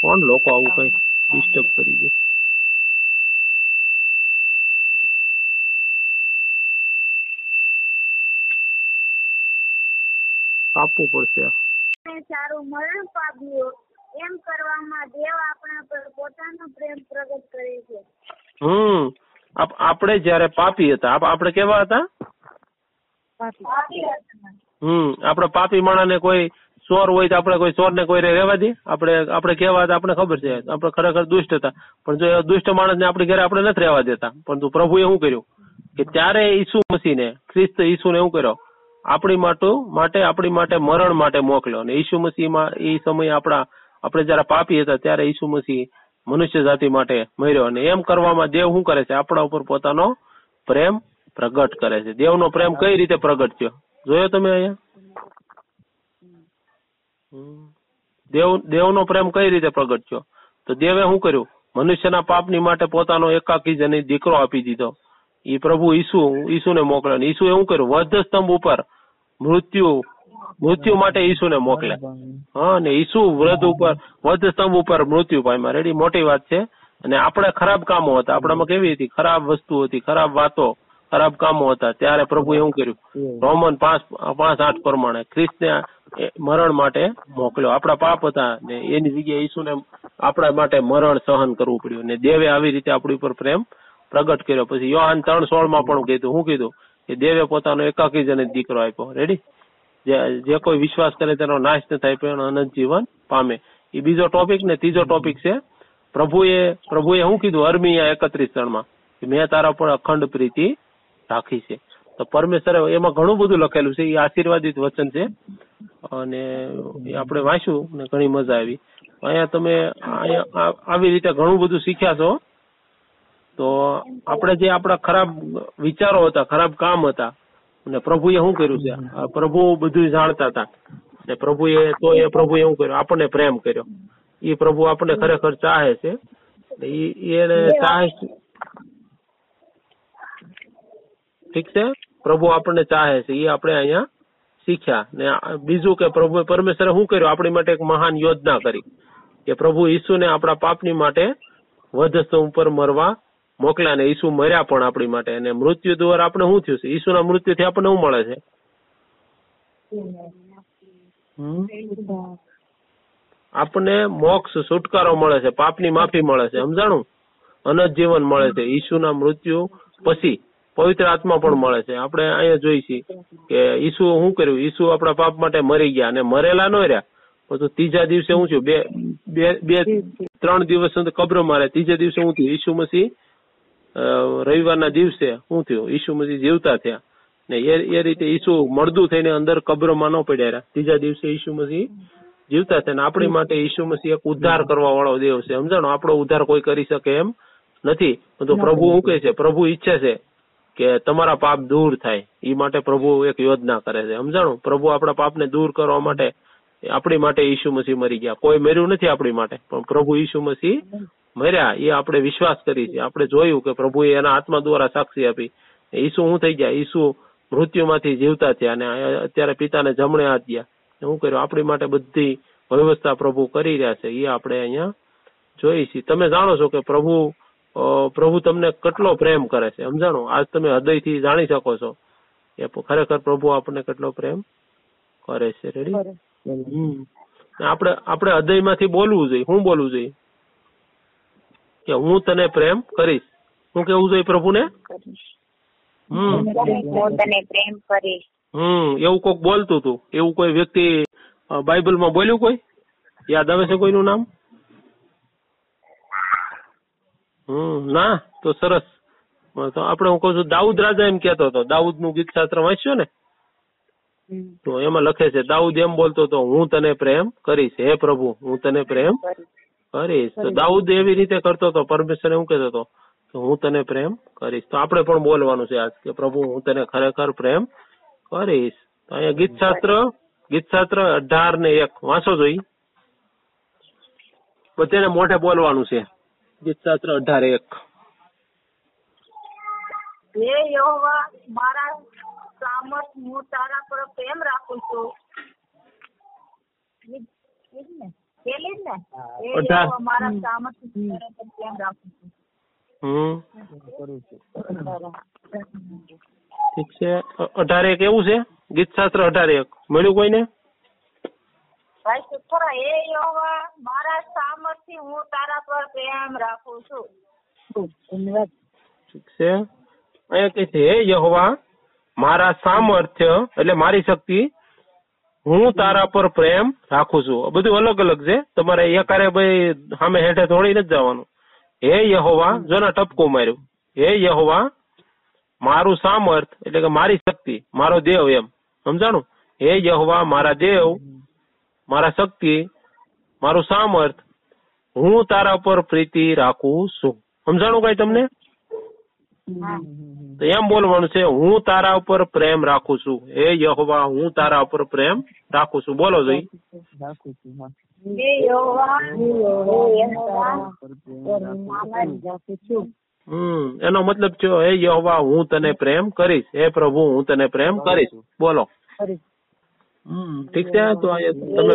કોણ લોકો આવું કઈ ડિસ્ટર્બ કરી દે? આપવું પડશે આ. આપણે સારું મરણ પામ્યું. એમ કરવામાં દેવ આપણા પર પોતાનો પ્રેમ પ્રગટ કરે છે. હમ. આપણે જયારે પાપી હતા આપણે કેવા હતા? હમ. આપણે પાપી માણસને કોઈ ચોર હોય તો આપણે કોઈ ચોરને કોઈ રહેવા દે? આપણે આપણે કેવા હતા? આપણે ખબર છે. આપણે ખરેખર દુષ્ટ હતા. પણ જો દુષ્ટ માણસને આપણી ઘરે આપણે નથી રહેવા દેતા. પરંતુ પ્રભુએ શું કર્યું? કે ત્યારે ઈસુ મસીને ખ્રિસ્ત ઈસુને શું કર્યો? આપણી માટે માટે, આપણી માટે, મરણ માટે મોકલ્યો અને ઈસુ મસીહમાં એ સમયે આપણા, આપણે જયારે પાપી હતા ત્યારે ઈસુ મસીહ મનુષ્ય જાતિ માટે મર્યો. અને એમ કરવામાં દેવ શું કરે છે? આપણા ઉપર પોતાનો પ્રેમ પ્રગટ કરે છે. દેવનો પ્રેમ કઈ રીતે પ્રગટ થયો? જોયો તમે અહીંયા? દેવ, દેવનો પ્રેમ કઈ રીતે પ્રગટ થયો? તો દેવે શું કર્યું? મનુષ્યના પાપની માટે પોતાનો એકાકી જની દીકરો આપી દીધો. એ પ્રભુ ઈસુ, ઈસુને મોકલ્યો. ઈસુએ શું કર્યું? વધ સ્તંભ ઉપર મૃત્યુ મૃત્યુ માટે ઈસુને મોકલ્યા હા ને ઈસુ વ્રત ઉપર વધ સ્તંભ ઉપર મૃત્યુ પામ્યા. રેડી મોટી વાત છે. અને આપણે ખરાબ કામો હતા. આપણામાં કેવી હતી? ખરાબ વસ્તુ હતી ખરાબ વાતો ખરાબ કામો હતા. ત્યારે પ્રભુએ એવું કર્યું. રોમન પાંચ પાંચ આઠ પ્રમાણે ખ્રિસ્તને મરણ માટે મોકલ્યો. આપણા પાપ હતા ને એની જગ્યાએ ઈસુને આપણા માટે મરણ સહન કરવું પડ્યું. ને દેવે આવી રીતે આપણી ઉપર પ્રેમ પ્રગટ કર્યો. પછી યોહાન ત્રણ સોળમાં પણ કીધું. શું કીધું? કે દેવે પોતાનો એકાકી જને દીકરો આપ્યો. રેડી જે કોઈ વિશ્વાસ કરે તેનો નાશ ન થાય, પણ અનંત જીવન પામે. એ બીજો ટોપિક ને ત્રીજો ટોપિક છે. પ્રભુએ પ્રભુએ શું કીધું, અર્મિયા એકત્રીસ ત્રણમાં કે મેં તારા પર અખંડ પ્રીતિ રાખી છે. તો પરમેશ્વરે એમાં ઘણું બધું લખેલું છે. એ આશીર્વાદિત વચન છે. અને આપણે વાંચ્યું ઘણી મજા આવી. અહીંયા તમે આવી રીતે ઘણું બધું શીખ્યા છો. તો આપણે જે આપણા ખરાબ વિચારો હતા ખરાબ કામ હતા અને પ્રભુએ શું કર્યું છે? આ પ્રભુ બધું જાણતા હતા. ને પ્રભુએ તો એ પ્રભુએ શું કર્યું? આપણને પ્રેમ કર્યો. એ પ્રભુ આપણને ખરેખર ચાહે છે. ને ઈ એને ચાહે છે. ઠીક છે? પ્રભુ આપણને ચાહે છે. એ આપણે અહીંયા શીખ્યા. ને આ બીજું કે પ્રભુ પરમેશ્વરે શું કર્યું? આપણી માટે એક મહાન યોજના કરી. કે પ્રભુ ઈસુને આપણા પાપની માટે વધસ્તંભ ઉપર મરવા મોકલ્યા ને ઈસુ મર્યા પણ આપણી માટે. અને મૃત્યુ દ્વારા આપણે શું થયું છે? ઈસુના મૃત્યુથી આપણને શું મળે છે? આપણને મોક્ષ, છુટકારો મળે છે, પાપની માફી મળે છે. સમજાણું? અનંત જીવન મળે છે. ઈસુના મૃત્યુ પછી પવિત્ર આત્મા પણ મળે છે. આપણે અહીંયા જોઈ છીએ કે ઈસુ શું કર્યું? ઈસુ આપણા પાપ માટે મરી ગયા અને મરેલા ન રહ્યા. પછી ત્રીજા દિવસે શું થયું? બે બે ત્રણ દિવસ કબ્રમાં રહે ત્રીજા દિવસે શું થયું? ઈસુ મસીહ રવિવારના દિવસે શું થયું? ઈસુ મસીહ જીવતા થયા. ને એ રીતે ઈસુ મળદું થઈને અંદર કબ્રમાં ન પડ્યા ત્રીજા દિવસે ઈસુ મસીહ જીવતા થયા. આપણી માટે ઈસુ મસીહ એક ઉદ્ધાર કરવા વાળો દેવ છે. સમજાણો? આપણો ઉદ્ધાર કોઈ કરી શકે એમ નથી. તો પ્રભુ શું કે છે? પ્રભુ ઈચ્છે છે કે તમારા પાપ દૂર થાય. એ માટે પ્રભુ એક યોજના કરે છે. સમજાણું? પ્રભુ આપણા પાપને દૂર કરવા માટે આપણી માટે ઈસુ મસીહ મરી ગયા. કોઈ મર્યું નથી આપણી માટે. પણ પ્રભુ ઈસુ મસીહ મર્યા એ આપણે વિશ્વાસ કરી છે. આપણે જોયું કે પ્રભુએ એના આત્મા દ્વારા સાક્ષી આપી. ઈસુ શું થઈ ગયા? ઈસુ મૃત્યુમાંથી જીવતા થયા અને અત્યારે પિતાને જમણે હાથ ગયા. શું કર્યું? આપણી માટે બધી વ્યવસ્થા પ્રભુ કરી રહ્યા છે. એ આપણે અહીંયા જોઈ છીએ. તમે જાણો છો કે પ્રભુ પ્રભુ તમને કેટલો પ્રેમ કરે છે? સમજાણો? આજ તમે હૃદયથી જાણી શકો છો કે ખરેખર પ્રભુ આપણને કેટલો પ્રેમ કરે છે. રેડી. આપણે આપણે હૃદયમાંથી બોલવું જોઈએ. શું બોલવું જોઈએ? કે હું તને પ્રેમ કરીશ. શું કેવું જોઈએ પ્રભુને? હમ. હું તને પ્રેમ કરીશ. હમ એવું કોક બોલતું હતું એવું કોઈ વ્યક્તિ બાઇબલમાં બોલ્યું કોઈ? યાદ આવે છે કોઈનું નામ? હમ ના તો સરસ. તો આપણે હું કહું છું દાઉદ રાજા એમ કેતો હતો. દાઉદનું ગીત શાસ્ત્ર વાંચ્યું ને? તો એમાં લખે છે દાઉદ એમ બોલતો હતો હું તને પ્રેમ કરીશ. હે પ્રભુ હું તને પ્રેમ કરીશ. તો દાઉદ એવી રીતે કરતો હતો પરમેશ્વર એવું કહેતો હતો? કે હું તને પ્રેમ કરીશ. તો આપણે પણ બોલવાનું છે આજ કે પ્રભુ હું તને ખરેખર પ્રેમ કરીશ. તો અહીંયા ગીત શાસ્ત્ર ગીત શાસ્ત્ર અઢાર ને એક. વાંચો જોઈ. બધાને મોઢે બોલવાનું છે. ગીત શાસ્ત્ર અઢાર એક. હે યહોવા મારા સામર્થ હું તારા પર પ્રેમ રાખું છું? પેલી જ ને રાખું છું. હમ. કરું છું. ઠીક છે. અ- અઢાર એક એવું છે? ગીત શાસ્ત્ર અઢાર એક. મળ્યું કોઈને? ભાઈ સુખરા હે યહોવા મારા સામર્થથી હું તારા પર પ્રેમ રાખું છું. ઠીક છે. અહીંયા કે છે હે યહોવા મારા સામર્થ્ય એટલે મારી શક્તિ હું તારા પર પ્રેમ રાખું છું. બધું અલગ અલગ છે. તમારે યકારે ભાઈ સામે હેઠે થોડી નથી જવાનું. હે યહોવા જો ને ટપકું માર્યું. હે યહોવા, મારું સામર્થ એટલે કે મારી શક્તિ, મારો દેવ એમ. સમજાણું? હે યહોવા, મારા દેવ, મારા શક્તિ, મારું સામર્થ, હું તારા પર પ્રીતિ રાખું છું. સમજાણું કઈ તમને? એમ બોલવાનું છે હું તારા ઉપર પ્રેમ રાખું છું. હે યહોવા હું તારા ઉપર પ્રેમ રાખું છું. બોલો જોઈ. રાખું છું હા. હે યહોવા હે યહોવા પર પ્રેમ રાખું છું. હમ એનો મતલબ છે હે યહોવા હું તને પ્રેમ કરીશ. હે પ્રભુ હું તને પ્રેમ કરીશ. બોલો. હમ ઠીક છે તો તમે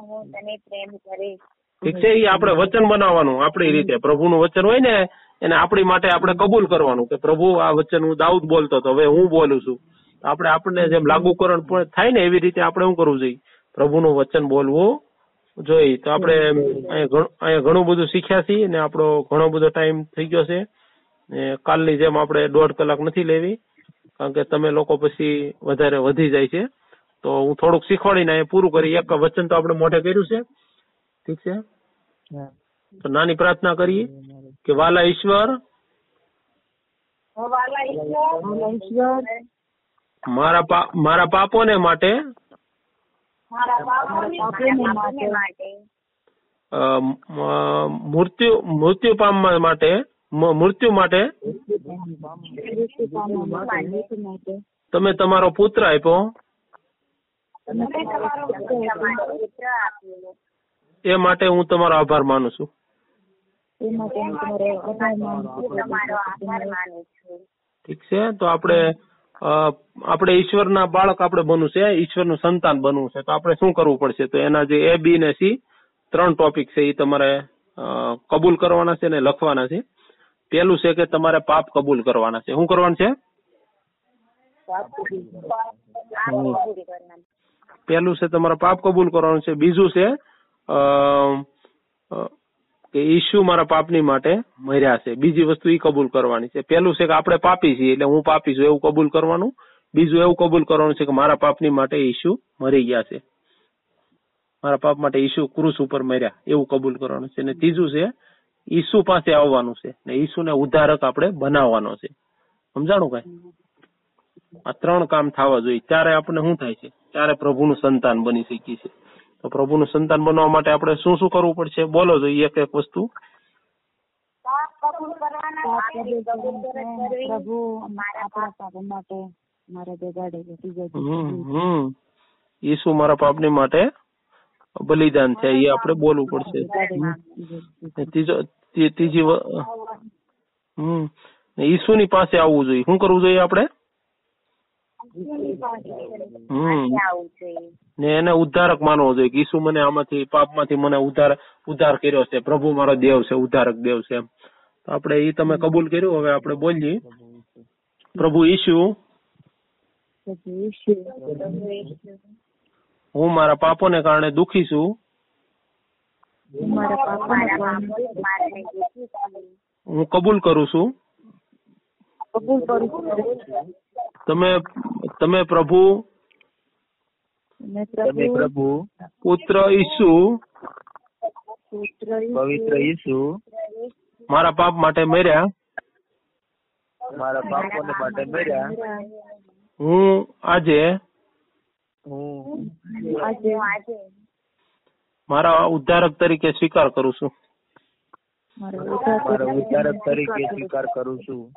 હું તને પ્રેમ કરીશ. ઠીક છે એ આપણે વચન બનાવવાનું આપણી રીતે. પ્રભુનું વચન હોય ને એને આપણી માટે આપણે કબૂલ કરવાનું કે પ્રભુ આ વચન હું દાઉદ બોલતો હતો હવે હું બોલું છું. આપણે આપણને જેમ લાગુકરણ પણ થાય ને એવી રીતે આપણે શું કરવું જોઈએ? પ્રભુનું વચન બોલવું જોઈએ. તો આપણે અહીંયા ઘણું- બધું શીખ્યા છીએ અને આપણો ઘણો બધો ટાઈમ થઈ ગયો છે. ને કાલની જેમ આપણે દોઢ કલાક નથી લેવી કારણ કે તમે લોકો પછી વધારે વધી જાય છે. તો હું થોડુંક શીખવાડીને અહીંયા પૂરું કરી. એક વચન તો આપણે મોઢે કર્યું છે. ઠીક છે? તો નાની પ્રાર્થના કરીએ. કે વાલા ઈશ્વર? મારા મારા પાપોને માટે? માટે. મૃત્યુ મૃત્યુ પામવા માટે? મૃત્યુ માટે? તમે તમારો પુત્ર આપ્યો? હું તમારો આભાર માનું આપ્યો એ માટે હું તમારો આભાર માનું છું તમારો આભાર માનું છું. ઠીક છે? તો આપણે અ, આપણે ઈશ્વરના બાળક આપણે બનવું છે ઈશ્વરનું સંતાન બનવું છે. તો આપણે શું કરવું પડશે? તો એના જે એ બી ને સી ત્રણ ટોપિક છે એ તમારે અ, કબૂલ કરવાના છે ને લખવાના છે. પેલું છે કે તમારે પાપ કબૂલ કરવાના છે. શું કરવાનું છે? પેલું છે તમારે પાપ કબૂલ કરવાનું છે. બીજું છે કે ઈસુ મારા પાપની માટે મર્યા છે. બીજી વસ્તુ એ કબૂલ કરવાની છે. પેલું છે કે આપણે પાપી છીએ એટલે હું પાપી છું, એવું કબૂલ કરવાનું. બીજું એવું કબૂલ કરવાનું છે કે મારા પાપની માટે ઈસુ મરી ગયા છે. મારા પાપ માટે ઈસુ ક્રુસ ઉપર મર્યા, એવું કબૂલ કરવાનું છે. અને ત્રીજું છે ઈસુ પાસે આવવાનું છે. ને ઈસુને ઉદ્ધારક આપણે બનાવવાનો છે. સમજાણું કઈ? આ ત્રણ કામ થવા જોઈએ. ત્યારે આપણે શું થાય છે? ત્યારે પ્રભુનું સંતાન બની શકીએ છીએ તો પ્રભુનું સંતાન બનવા માટે આપણે શું શું કરવું પડશે? બોલો જોઈએ એક એક વસ્તુ. પ્રભુ આપણા પાપો માટે મારા ઈસુ મારા પાપની માટે બલિદાન છે એ આપણે બોલવું પડશે. ત્રીજો ત્રીજી હમ. ને ઈસુની પાસે આવવું જોઈએ. શું કરવું જોઈએ આપણે? ને એને ઉદ્ધારક માનવો જોઈએ. ઈસુ મને આમાંથી પાપમાંથી મને ઉદ્ધાર ઉદ્ધાર કર્યો છે. પ્રભુ મારો દેવ છે ઉદ્ધારક દેવ છે એમ. તો આપણે ઈ તમે કબૂલ કર્યું? હવે આપણે બોલીએ. પ્રભુ ઈસુ. હું મારા પાપોને કારણે દુખી છું. હું કબૂલ કરું છું. કબૂલ કરું છું. તમે તમે પ્રભુ? તમે પ્રભુ? પ્રભુ. પુત્ર ઈસુ. પવિત્ર ઈસુ. મારા પાપ માટે મર્યા? મારા પાપોને માટે મર્યા. હું આજે? હું આજે. મારા ઉદ્ધારક તરીકે સ્વીકાર કરું છું. મારા વિચારક તરીકે સ્વીકાર કરું છું.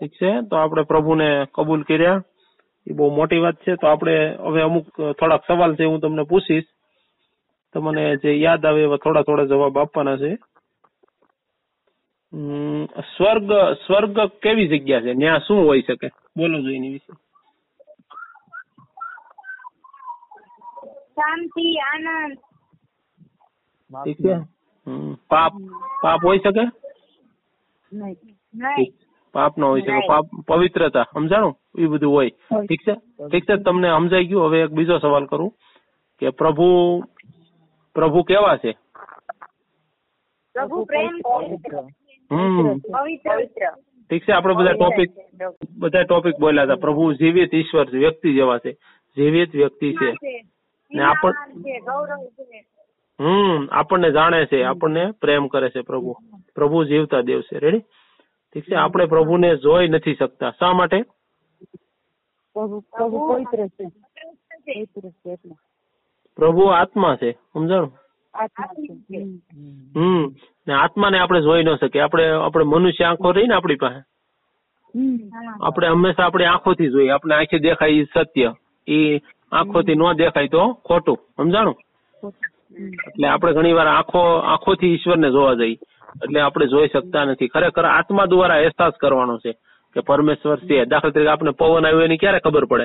ઠીક છે તો આપણે પ્રભુને કબૂલ કર્યા. એ બહુ મોટી વાત છે તો આપણે હવે અમુક થોડાક સવાલ છે હું તમને પૂછીશ. તમને જે યાદ આવે એવા થોડા થોડા જવાબ આપવાના છે. હમ, સ્વર્ગ સ્વર્ગ કેવી જગ્યા છે? ત્યાં શું હોઈ શકે? બોલો જો એની વિશે. શાંતિ આનંદ. ઠીક છે. પાપ પાપ હોઈ શકે? નહીં. નહીં. પાપ ન હોઈ શકે. પાપ પવિત્રતા. સમજાણું? એ બધું હોય. હોય. ઠીક છે? ઠીક છે? તમને સમજાઈ ગયું? હવે એક બીજો સવાલ કરું કે પ્રભુ પ્રભુ કેવા છે? પ્રભુ પ્રેમ હમ. પવિત્ર. ઠીક છે? આપણે બધા ટોપિક બધા ટોપિક બોલ્યા હતા. પ્રભુ જીવિત ઈશ્વર વ્યક્તિ જેવા છે. જીવિત વ્યક્તિ છે. ને આપણ હમ આપણને જાણે છે આપણને પ્રેમ કરે છે પ્રભુ. પ્રભુ જીવતા દેવ છે. રેડી ઠીક છે? આપણે પ્રભુને જોઈ નથી શકતા. શા માટે? પ્રભુ આત્મા છે. સમજાણું? હમ. હમ. ને આત્માને આપણે જોઈ ન શકીએ. આપણે આપણે મનુષ્ય આંખો રહી ને આપણી પાસે. આપણે હંમેશા આપણી આંખોથી જોઈએ. આપણે આંખે દેખાય ઈ સત્ય. એ આંખોથી ન દેખાય તો ખોટું. સમજાણું. એટલે આપણે ઘણી વાર આંખો આંખોથી ઈશ્વરને જોવા જઈએ. એટલે આપણે જોઈ શકતા નથી. ખરેખર આત્મા દ્વારા અહેસાસ કરવાનો છે કે પરમેશ્વર છે. દાખલા તરીકે આપણે પવન આવ્યો એની ક્યારે ખબર પડે?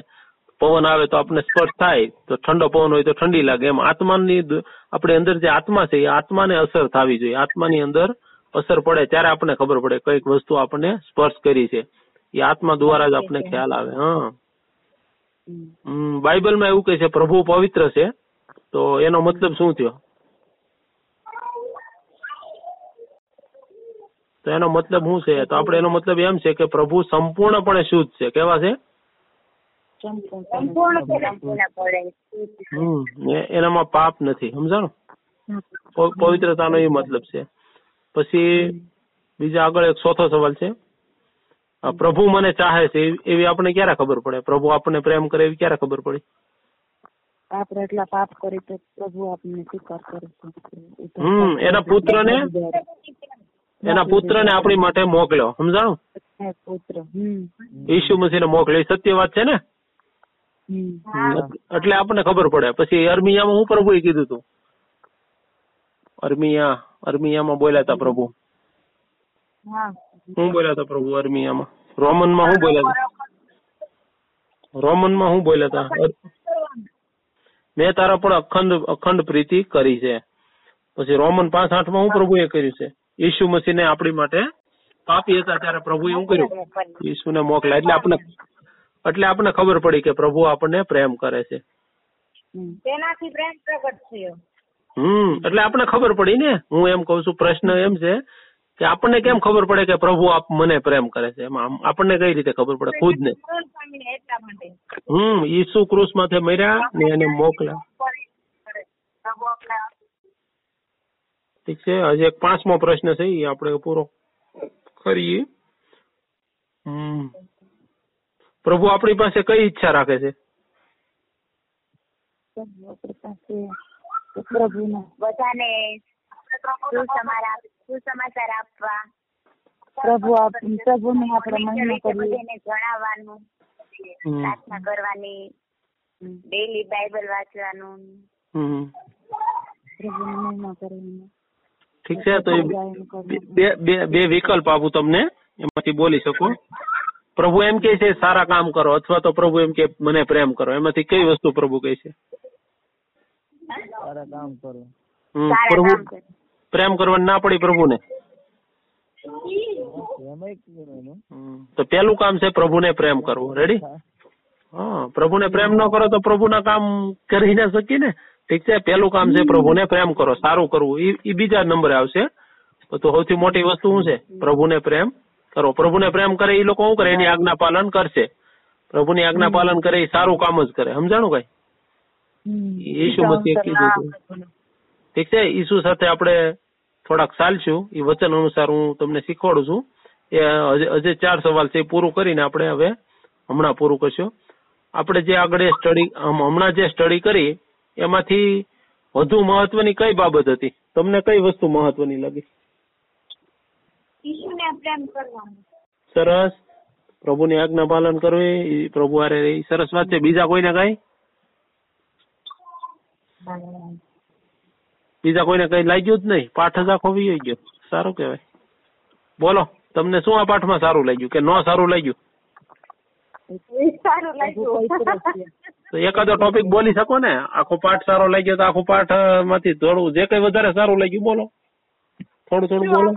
પવન આવે તો આપણે સ્પર્શ થાય. તો ઠંડો પવન હોય તો ઠંડી લાગે. એમ આત્માની આપણે અંદર જે આત્મા છે એ આત્માને અસર થવી જોઈએ. આત્માની અંદર અસર પડે ત્યારે આપણને ખબર પડે કંઈક વસ્તુ આપણને સ્પર્શ કરી છે. એ આત્મા દ્વારા જ આપણને ખ્યાલ આવે. હા. બાઇબલમાં એવું કહે છે પ્રભુ પવિત્ર છે. તો એનો મતલબ શું થયો? તો એનો મતલબ શું છે? તો આપણે એનો મતલબ એમ છે કે પ્રભુ સંપૂર્ણપણે શુદ્ધ છે. કેવા છે? એનામાં પાપ નથી. સમજાણો? પવિત્રતાનો એ મતલબ છે. પછી બીજા આગળ એક ચોથો સવાલ છે. આ પ્રભુ મને ચાહે છે એવી- આપણે ક્યારે ખબર પડે? પ્રભુ આપણને પ્રેમ કરે એવી ક્યારે ખબર પડી? આપણે એટલા પાપ કરી તો પ્રભુ આપને સ્વીકાર કરે હમ એના પુત્રને? એના પુત્રને આપણી માટે મોકલ્યો સમજાણું? પુત્ર ઈસુ મસીહને મોકલ્યો સત્ય વાત છે ને? એટલે આપણને ખબર પડે. પછી અર્મિયામાં હું પ્રભુએ કીધું હતું અર્મિયા અર્મિયામાં બોલ્યા હતા પ્રભુ. હા. હું બોલ્યા હતા પ્રભુ અર્મિયામાં? રોમનમાં હું બોલ્યા હતા રોમનમાં હું બોલ્યા હતા મેં તારા પર અખંડ અખંડ પ્રીતિ કરી છે. પછી રોમન પાંચ આઠમાં હું પ્રભુએ કર્યું છે. ઈસુ મસીને આપણી માટે પાપી હતા ત્યારે પ્રભુએ શું કર્યું? ઈસુને મોકલા એટલે આપણે એટલે આપણને ખબર પડી કે પ્રભુ આપણને પ્રેમ કરે છે. હમ. તેનાથી પ્રેમ પ્રગટ થયો. હમ. એટલે આપણને ખબર પડી ને? હું એમ કઉ છું પ્રશ્ન એમ છે કે આપણને કેમ ખબર પડે કે પ્રભુ આપ મને પ્રેમ કરે છે? એમાં આપણને કઈ રીતે ખબર પડે? ખુદ ને હમ, ઈસુ ક્રુસ માથે મર્યા ને એને મોકલા ઠીક છે હજી એક પાંચમો પ્રશ્ન છે એ આપણે પૂરો કરીએ. હમ. પ્રભુ આપણી પાસે કઈ ઈચ્છા રાખે છે? બધાને સુસમાચાર આપવા. પ્રભુ આપ પ્રભુને આપણે મહિમા કરીએ. જણાવવાનું પ્રાર્થના કરવાની ડેલી બાઇબલ વાંચવાનું. પ્રભુની મહિમા કરવાની ઠીક છે તો. બે બે બે વિકલ્પ આપું તમને એમાંથી બોલી શકો. પ્રભુ એમ કે છે સારા કામ કરો અથવા તો પ્રભુ એમ કે મને પ્રેમ કરો. એમાંથી કઈ વસ્તુ પ્રભુ કહે છે? સારા કામ કરો. હમ, પ્રભુ પ્રેમ કરવાની ના પડી પ્રભુને. તો પેલું કામ છે પ્રભુને પ્રેમ કરવો. રેડી હા. પ્રભુને પ્રેમ ન કરો તો પ્રભુના કામ કરી ના શકી ને? ઠીક છે પેલું કામ છે પ્રભુને પ્રેમ કરો સારું કરવું. ઈ ઈ બીજા નંબરે આવશે. તો સૌથી મોટી વસ્તુ શું છે? પ્રભુને પ્રેમ કરો. પ્રભુને પ્રેમ કરે એ લોકો શું કરે? એની આજ્ઞા પાલન કરશે. પ્રભુની આજ્ઞા પાલન કરે એ સારું કામ જ કરે. સમજાણું કઈ? ઈશુ ઈસુ મસીહે કીધું ઠીક છે? ઈસુ સાથે આપણે થોડાક ચાલશું? એ વચન અનુસાર હું તમને શીખવાડું છું. એ હજી ચાર સવાલ છે એ પૂરું કરીને આપણે હવે હમણાં પૂરું કરશું. આપણે જે આગળ સ્ટડી હમણાં જે સ્ટડી કરી એમાંથી વધુ મહત્વની કઈ બાબત હતી? તમને કઈ વસ્તુ મહત્વની લાગી? ઈશુને પ્રેમ કરવાનો. સરસ. પ્રભુની આજ્ઞા પાલન કરવી પ્રભુ આરે રહી. સરસ વાત છે. બીજા કોઈને કઈ? બીજા કોઈને કઈ લાગ્યું જ નહીં. પાઠ જ આખો વી ગયો. સારું કહેવાય. બોલો તમને શું આ પાઠમાં સારું લાગ્યું કે ન સારું લાગ્યું. તો એકાદો ટોપિક બોલી શકો ને? આખો પાઠ સારો લાગ્યો તો આખો પાઠમાંથી થોડું જે કઈ વધારે સારું લાગ્યું બોલો. થોડું થોડું બોલો.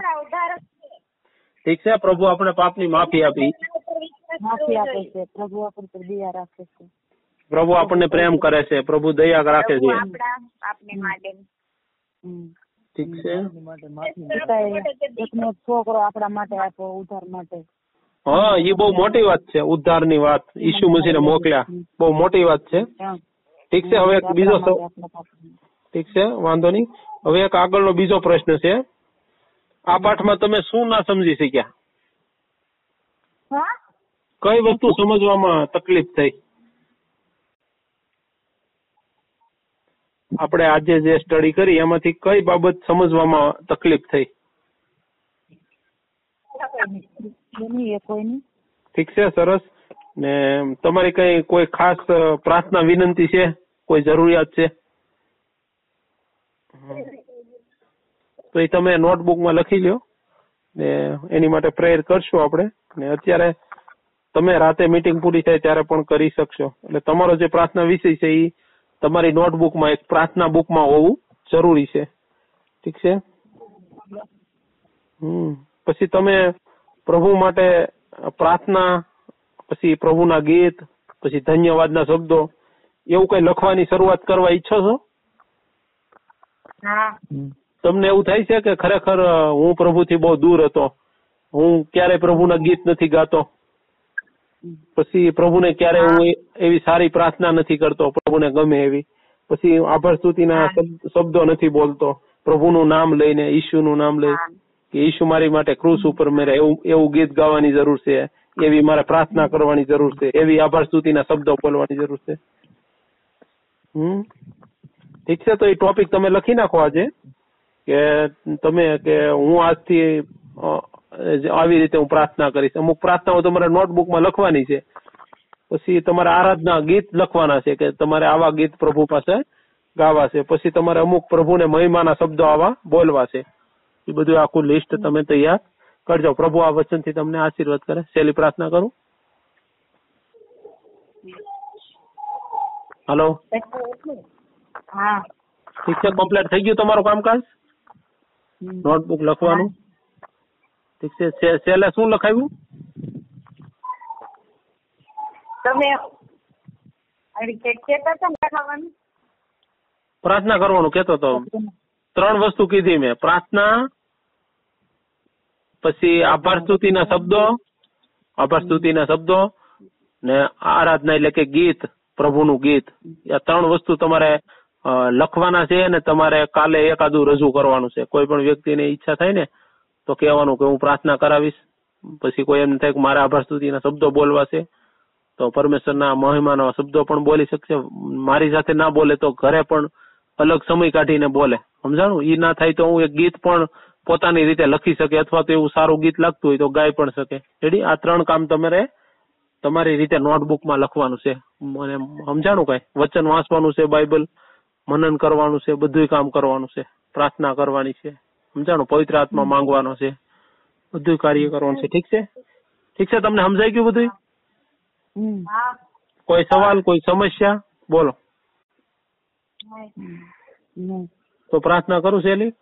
ઠીક છે પ્રભુ આપણે પાપની માફી આપી. માફી આપે છે. પ્રભુ આપણ દયા રાખે છે. પ્રભુ આપણને પ્રેમ કરે છે. પ્રભુ દયા રાખે છે. આપણા માટે હમ. ઠીક છે? એકનો છોકરો આપણા માટે આપ્યો ઉધાર માટે. હા એ બહુ મોટી વાત છે ઉદ્ધારની વાત. ઈસુ મસીને મોકલ્યા. બહુ મોટી વાત છે. ઠીક છે હવે એક બીજો. ઠીક છે વાંધો નહીં. હવે એક આગળનો બીજો પ્રશ્ન છે. આ પાઠમાં તમે શું ના સમજી શક્યા? હા? કઈ વસ્તુ સમજવામાં તકલીફ થઈ? આપણે આજે જે સ્ટડી કરી એમાંથી કઈ બાબત સમજવામાં તકલીફ થઈ? ઠીક છે સરસ. ને તમારી કઈ કોઈ ખાસ પ્રાર્થના વિનંતી છે? કોઈ જરૂરિયાત છે? તો એ તમે નોટબુકમાં લખી લ્યો. ને એની માટે પ્રેયર કરશું આપણે. ને અત્યારે તમે રાતે મીટિંગ પૂરી થાય ત્યારે પણ કરી શકશો. એટલે તમારો જે પ્રાર્થના વિષય છે એ તમારી નોટબુકમાં એક પ્રાર્થના બુકમાં હોવું જરૂરી છે. ઠીક છે? હમ. પછી તમે પ્રભુ માટે પ્રાર્થના પછી પ્રભુના ગીત પછી ધન્યવાદના શબ્દો એવું કઈ લખવાની શરૂઆત કરવા ઈચ્છો છો? તમને એવું થાય છે કે ખરેખર હું પ્રભુથી બહુ દૂર હતો? હું ક્યારેય પ્રભુના ગીત નથી ગાતો? પછી પ્રભુને ક્યારે હું. એવી સારી પ્રાર્થના નથી કરતો પ્રભુને ગમે એવી. પછી આભાર સ્તુતિના શબ્દો નથી બોલતો. પ્રભુનું નામ લઈને ઈશુનું નામ લઈ કે ઈશુ મારી માટે ક્રુસ ઉપર મેરે એવું એવું ગીત ગાવાની જરૂર છે. એવી મારે પ્રાર્થના કરવાની જરૂર છે. એવી આભાર સ્તુતિના શબ્દો બોલવાની જરૂર છે. હમ? ઠીક છે તો એ ટોપિક તમે લખી નાખો આજે. કે તમે કે હું આજથી આવી રીતે હું પ્રાર્થના કરીશ. અમુક પ્રાર્થનાઓ તમારે નોટબુકમાં લખવાની છે. પછી તમારે આરાધના ગીત લખવાના છે કે તમારે આવા ગીત પ્રભુ પાસે ગાવા છે. પછી તમારે અમુક પ્રભુને મહિમાના શબ્દો આવા બોલવા છે. એ બધું આખું લિસ્ટ તમે તૈયાર કરજો. પ્રભુ આ વચનથી તમને આશીર્વાદ કરે. સહેલી પ્રાર્થના કરું? હલો? શિક્ષક ઠીક છે? કમ્પ્લીટ થઈ ગયું તમારું કામકાજ? નોટબુક લખવાનું? ઠીક છે. સેલે શું લખાવ્યું? તમે પ્રાર્થના કરવાનું કેતો તો. ત્રણ વસ્તુ કીધી મેં. પ્રાર્થના પછી આભાર સ્તુતિના શબ્દો આભાર સ્તુતિના શબ્દો ને આરાધના એટલે કે ગીત પ્રભુનું ગીત. આ ત્રણ વસ્તુ તમારે લખવાના છે ને તમારે કાલે એકાદું રજૂ કરવાનું છે. કોઈ પણ વ્યક્તિને ઈચ્છા થાય ને તો કહેવાનું કે હું પ્રાર્થના કરાવીશ. પછી કોઈ એમ થાય કે મારા આભાર સ્તુતિના શબ્દો બોલવા છે, તો પરમેશ્વરના મહિમાના શબ્દો પણ બોલી શકશે. મારી સાથે ના બોલે તો ઘરે પણ અલગ સમય કાઢીને બોલે. સમજાણું? ઈ ના થાય તો હું એક ગીત પણ પોતાની રીતે લખી શકે અથવા તો એવું સારું ગીત લાગતું હોય તો ગાઈ પણ શકે. રેડી? આ ત્રણ કામ તમારે તમારી રીતે નોટબુકમાં લખવાનું છે. મને સમજાણું કઈ? વચન વાંચવાનું છે, બાઇબલ મનન કરવાનું છે બધું કામ કરવાનું છે. પ્રાર્થના કરવાની છે. સમજાણું? પવિત્ર આત્મા માંગવાનો છે. બધું કાર્ય કરવાનું છે. ઠીક છે? ઠીક છે? તમને સમજાઈ ગયું બધું કોઈ સવાલ કોઈ સમસ્યા? બોલો. તો પ્રાર્થના કરું શૈલી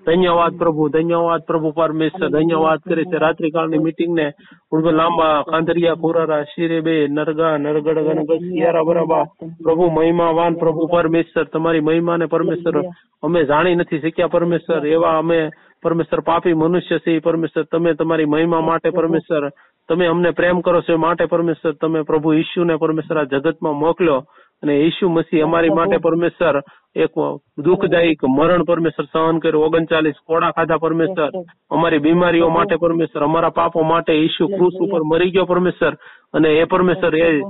હા ધન્યવાદ પ્રભુ ધન્યવાદ પ્રભુ પરમેશ્વર ધન્યવાદ કરે છે રાત્રિકાળની મીટિંગ ને ઉર્ગ લાંબા કાંધરિયા કુરારા શિરે બે નરગા નરગડ ગણગ શિયારા બરાબા પ્રભુ મહિમાવાન પ્રભુ પરમેશ્વર તમારી મહિમા ને પરમેશ્વર અમે જાણી નથી શક્યા પરમેશ્વર એવા અમે પરમેશ્વર પાપી મનુષ્ય છે પરમેશ્વર તમે તમારી મહિમા માટે પરમેશ્વર તમે અમને પ્રેમ કરો છો એ માટે પરમેશ્વર તમે પ્રભુ ઈશુને પરમેશ્વર આ જગતમાં મોકલ્યો અને ઈસુ મસીહ અમારી માટે પરમેશ્વર એક દુઃખદાયક મરણ પરમેશ્વર સહન કર્યું. ઓગણચાલીસ કોડા ખાધા પરમેશ્વર. અમારી બીમારીઓ માટે પરમેશ્વર. અમારા પાપો માટે ઈસુ ખુશ ઉપર મરી ગયો પરમેશ્વર. અને એ પરમેશ્વર એ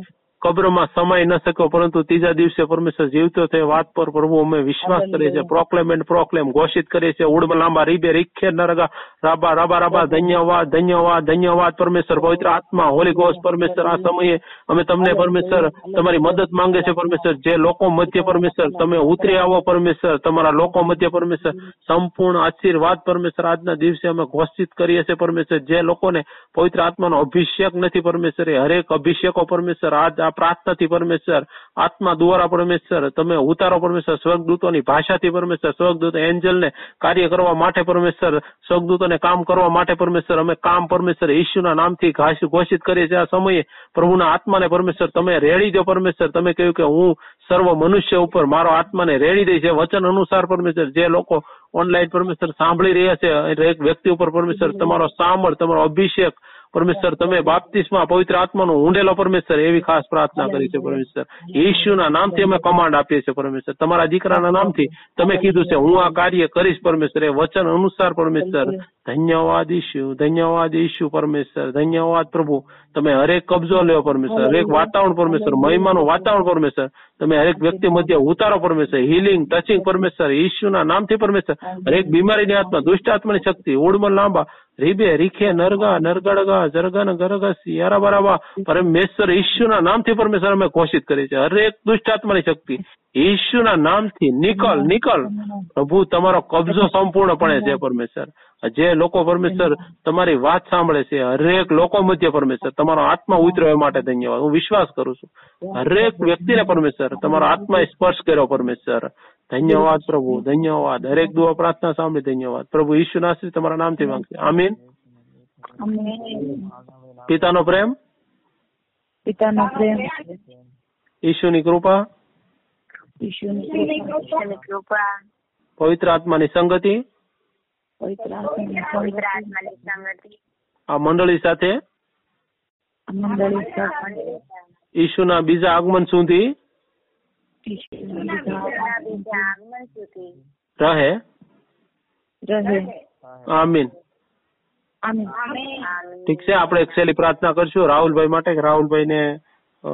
કબ્રમાં સમાઈ ન શક્યો પરંતુ ત્રીજા દિવસે પરમેશ્વર જીવતો થયો વાત પર પ્રભુ અમે વિશ્વાસ કરીએ છીએ. પ્રોક્લેમ એન્ડ પ્રોક્લેમ ઘોષિત કરીએ છીએ. ઉડબ લાંબા રીબે રીખે નરગા રાબા રાબા રાબા ધન્યવાદ ધન્યવાદ ધન્યવાદ પરમેશ્વર. પવિત્ર આત્મા હોલી ગોસ્ટ પરમેશ્વર. આ સમયે અમે તમને પરમેશ્વર તમારી મદદ માંગે છે પરમેશ્વર. જે લોકો મધ્ય પરમેશ્વર તમે ઉતરી આવો પરમેશ્વર. તમારા લોકો મધ્ય પરમેશ્વર. સંપૂર્ણ આશીર્વાદ પરમેશ્વર. આજના દિવસે અમે ઘોષિત કરીએ છીએ પરમેશ્વર. જે લોકોને પવિત્ર આત્માનો અભિષેક નથી પરમેશ્વર એ હરેક અભિષેકો પરમેશ્વર. આજ આ પ્રાર્થનાથી પરમેશ્વર, આત્મા દ્વારા પરમેશ્વર, તમે ઉતારો પરમેશ્વર, સ્વર્ગદૂતોની ભાષાથી પરમેશ્વર, સ્વર્ગદૂત એન્જલને કાર્ય કરવા માટે પરમેશ્વર, સ્વર્ગદૂતોને કામ કરવા માટે પરમેશ્વર, અમે કામ પરમેશ્વર ઈશ્વરના નામથી ઘાસ- ઘોષિત કરીએ છીએ. આ સમયે પ્રભુના આત્માને પરમેશ્વર, તમે રેડી દો પરમેશ્વર. તમે કહ્યું કે હું સર્વ મનુષ્ય ઉપર મારો આત્માને રેડી દઈ છે વચન અનુસાર પરમેશ્વર, જે લોકો ઓનલાઈન પરમેશ્વર સાંભળી રહ્યા છે એક વ્યક્તિ ઉપર પરમેશ્વર, તમારો સામળ તમારો અભિષેક પરમેશ્વર તમે બાપ્તિસ્મા પવિત્ર આત્માનો ઊંડેલો પરમેશ્વર એવી ખાસ પ્રાર્થના કરી છે પરમેશ્વર. ઈશુના નામથી અમે કમાન્ડ આપીએ છીએ પરમેશ્વર. તમારા દીકરાના નામથી તમે કીધું છે હું આ કાર્ય કરીશ પરમેશ્વર. એ વચન અનુસાર પરમેશ્વર. ધન્યવાદ ઈશુ ધન્યવાદ ઈશુ પરમેશ્વર. ધન્યવાદ પ્રભુ. તમે હરેક કબજો લ્યો પરમેશ્વર. હરેક વાતાવરણ પરમેશ્વર. મહિમાનું વાતાવરણ પરમેશ્વર. તમે હરેક વ્યક્તિ મધ્ય ઉતારો પરમેશ્વર હિલિંગ ટચિંગ પરમેશ્વર ઈશુના નામથી પરમેશ્વર. હરેક બીમારીની આત્મા દુષ્ટ આત્માની શક્તિ ઓડમાં લાંબા રીબે રીખે નરગા નરગડગા જરગન ગરગસી યારા બરાબા પરમેશ્વર ઈશુના નામથી પરમેશ્વર અમે ઘોષિત કરીએ છીએ. હરેક દુષ્ટ આત્માની શક્તિ. ઈશુના નામથી નિકલ નિકલ. પ્રભુ તમારો કબજો સંપૂર્ણપણે છે પરમેશ્વર. જે લોકો પરમેશ્વર તમારી વાત સાંભળે છે હરેક લોકો મધ્ય પરમેશ્વર તમારો આત્મા ઉતર્યો એ માટે ધન્યવાદ. હું વિશ્વાસ કરું છું. હરેક વ્યક્તિને પરમેશ્વર તમારો આત્મા સ્પર્શ કર્યો પરમેશ્વર. ધન્યવાદ પ્રભુ ધન્યવાદ. હરેક દુઆ પ્રાર્થના સાંભળી ધન્યવાદ. પ્રભુ ઈશુના શ્રી તમારા નામથી માંગશે. આમીન. પિતાનો પ્રેમ? પિતાનો પ્રેમ. ઈશુની કૃપા? ઈશ્વરની કૃપા પવિત્ર આત્માની સંગતિ પવિત્ર આત્માની સંગતિ આ મંડળી સાથે મંડળી સાથે ઈશુના બીજા આગમન સુધી ઈશ્વરના બીજા રહે રહે આમીન આમીન ઠીક છે આપણે એક સહેલી પ્રાર્થના કરશું રાહુલભાઈ માટે કે રાહુલભાઈને અ,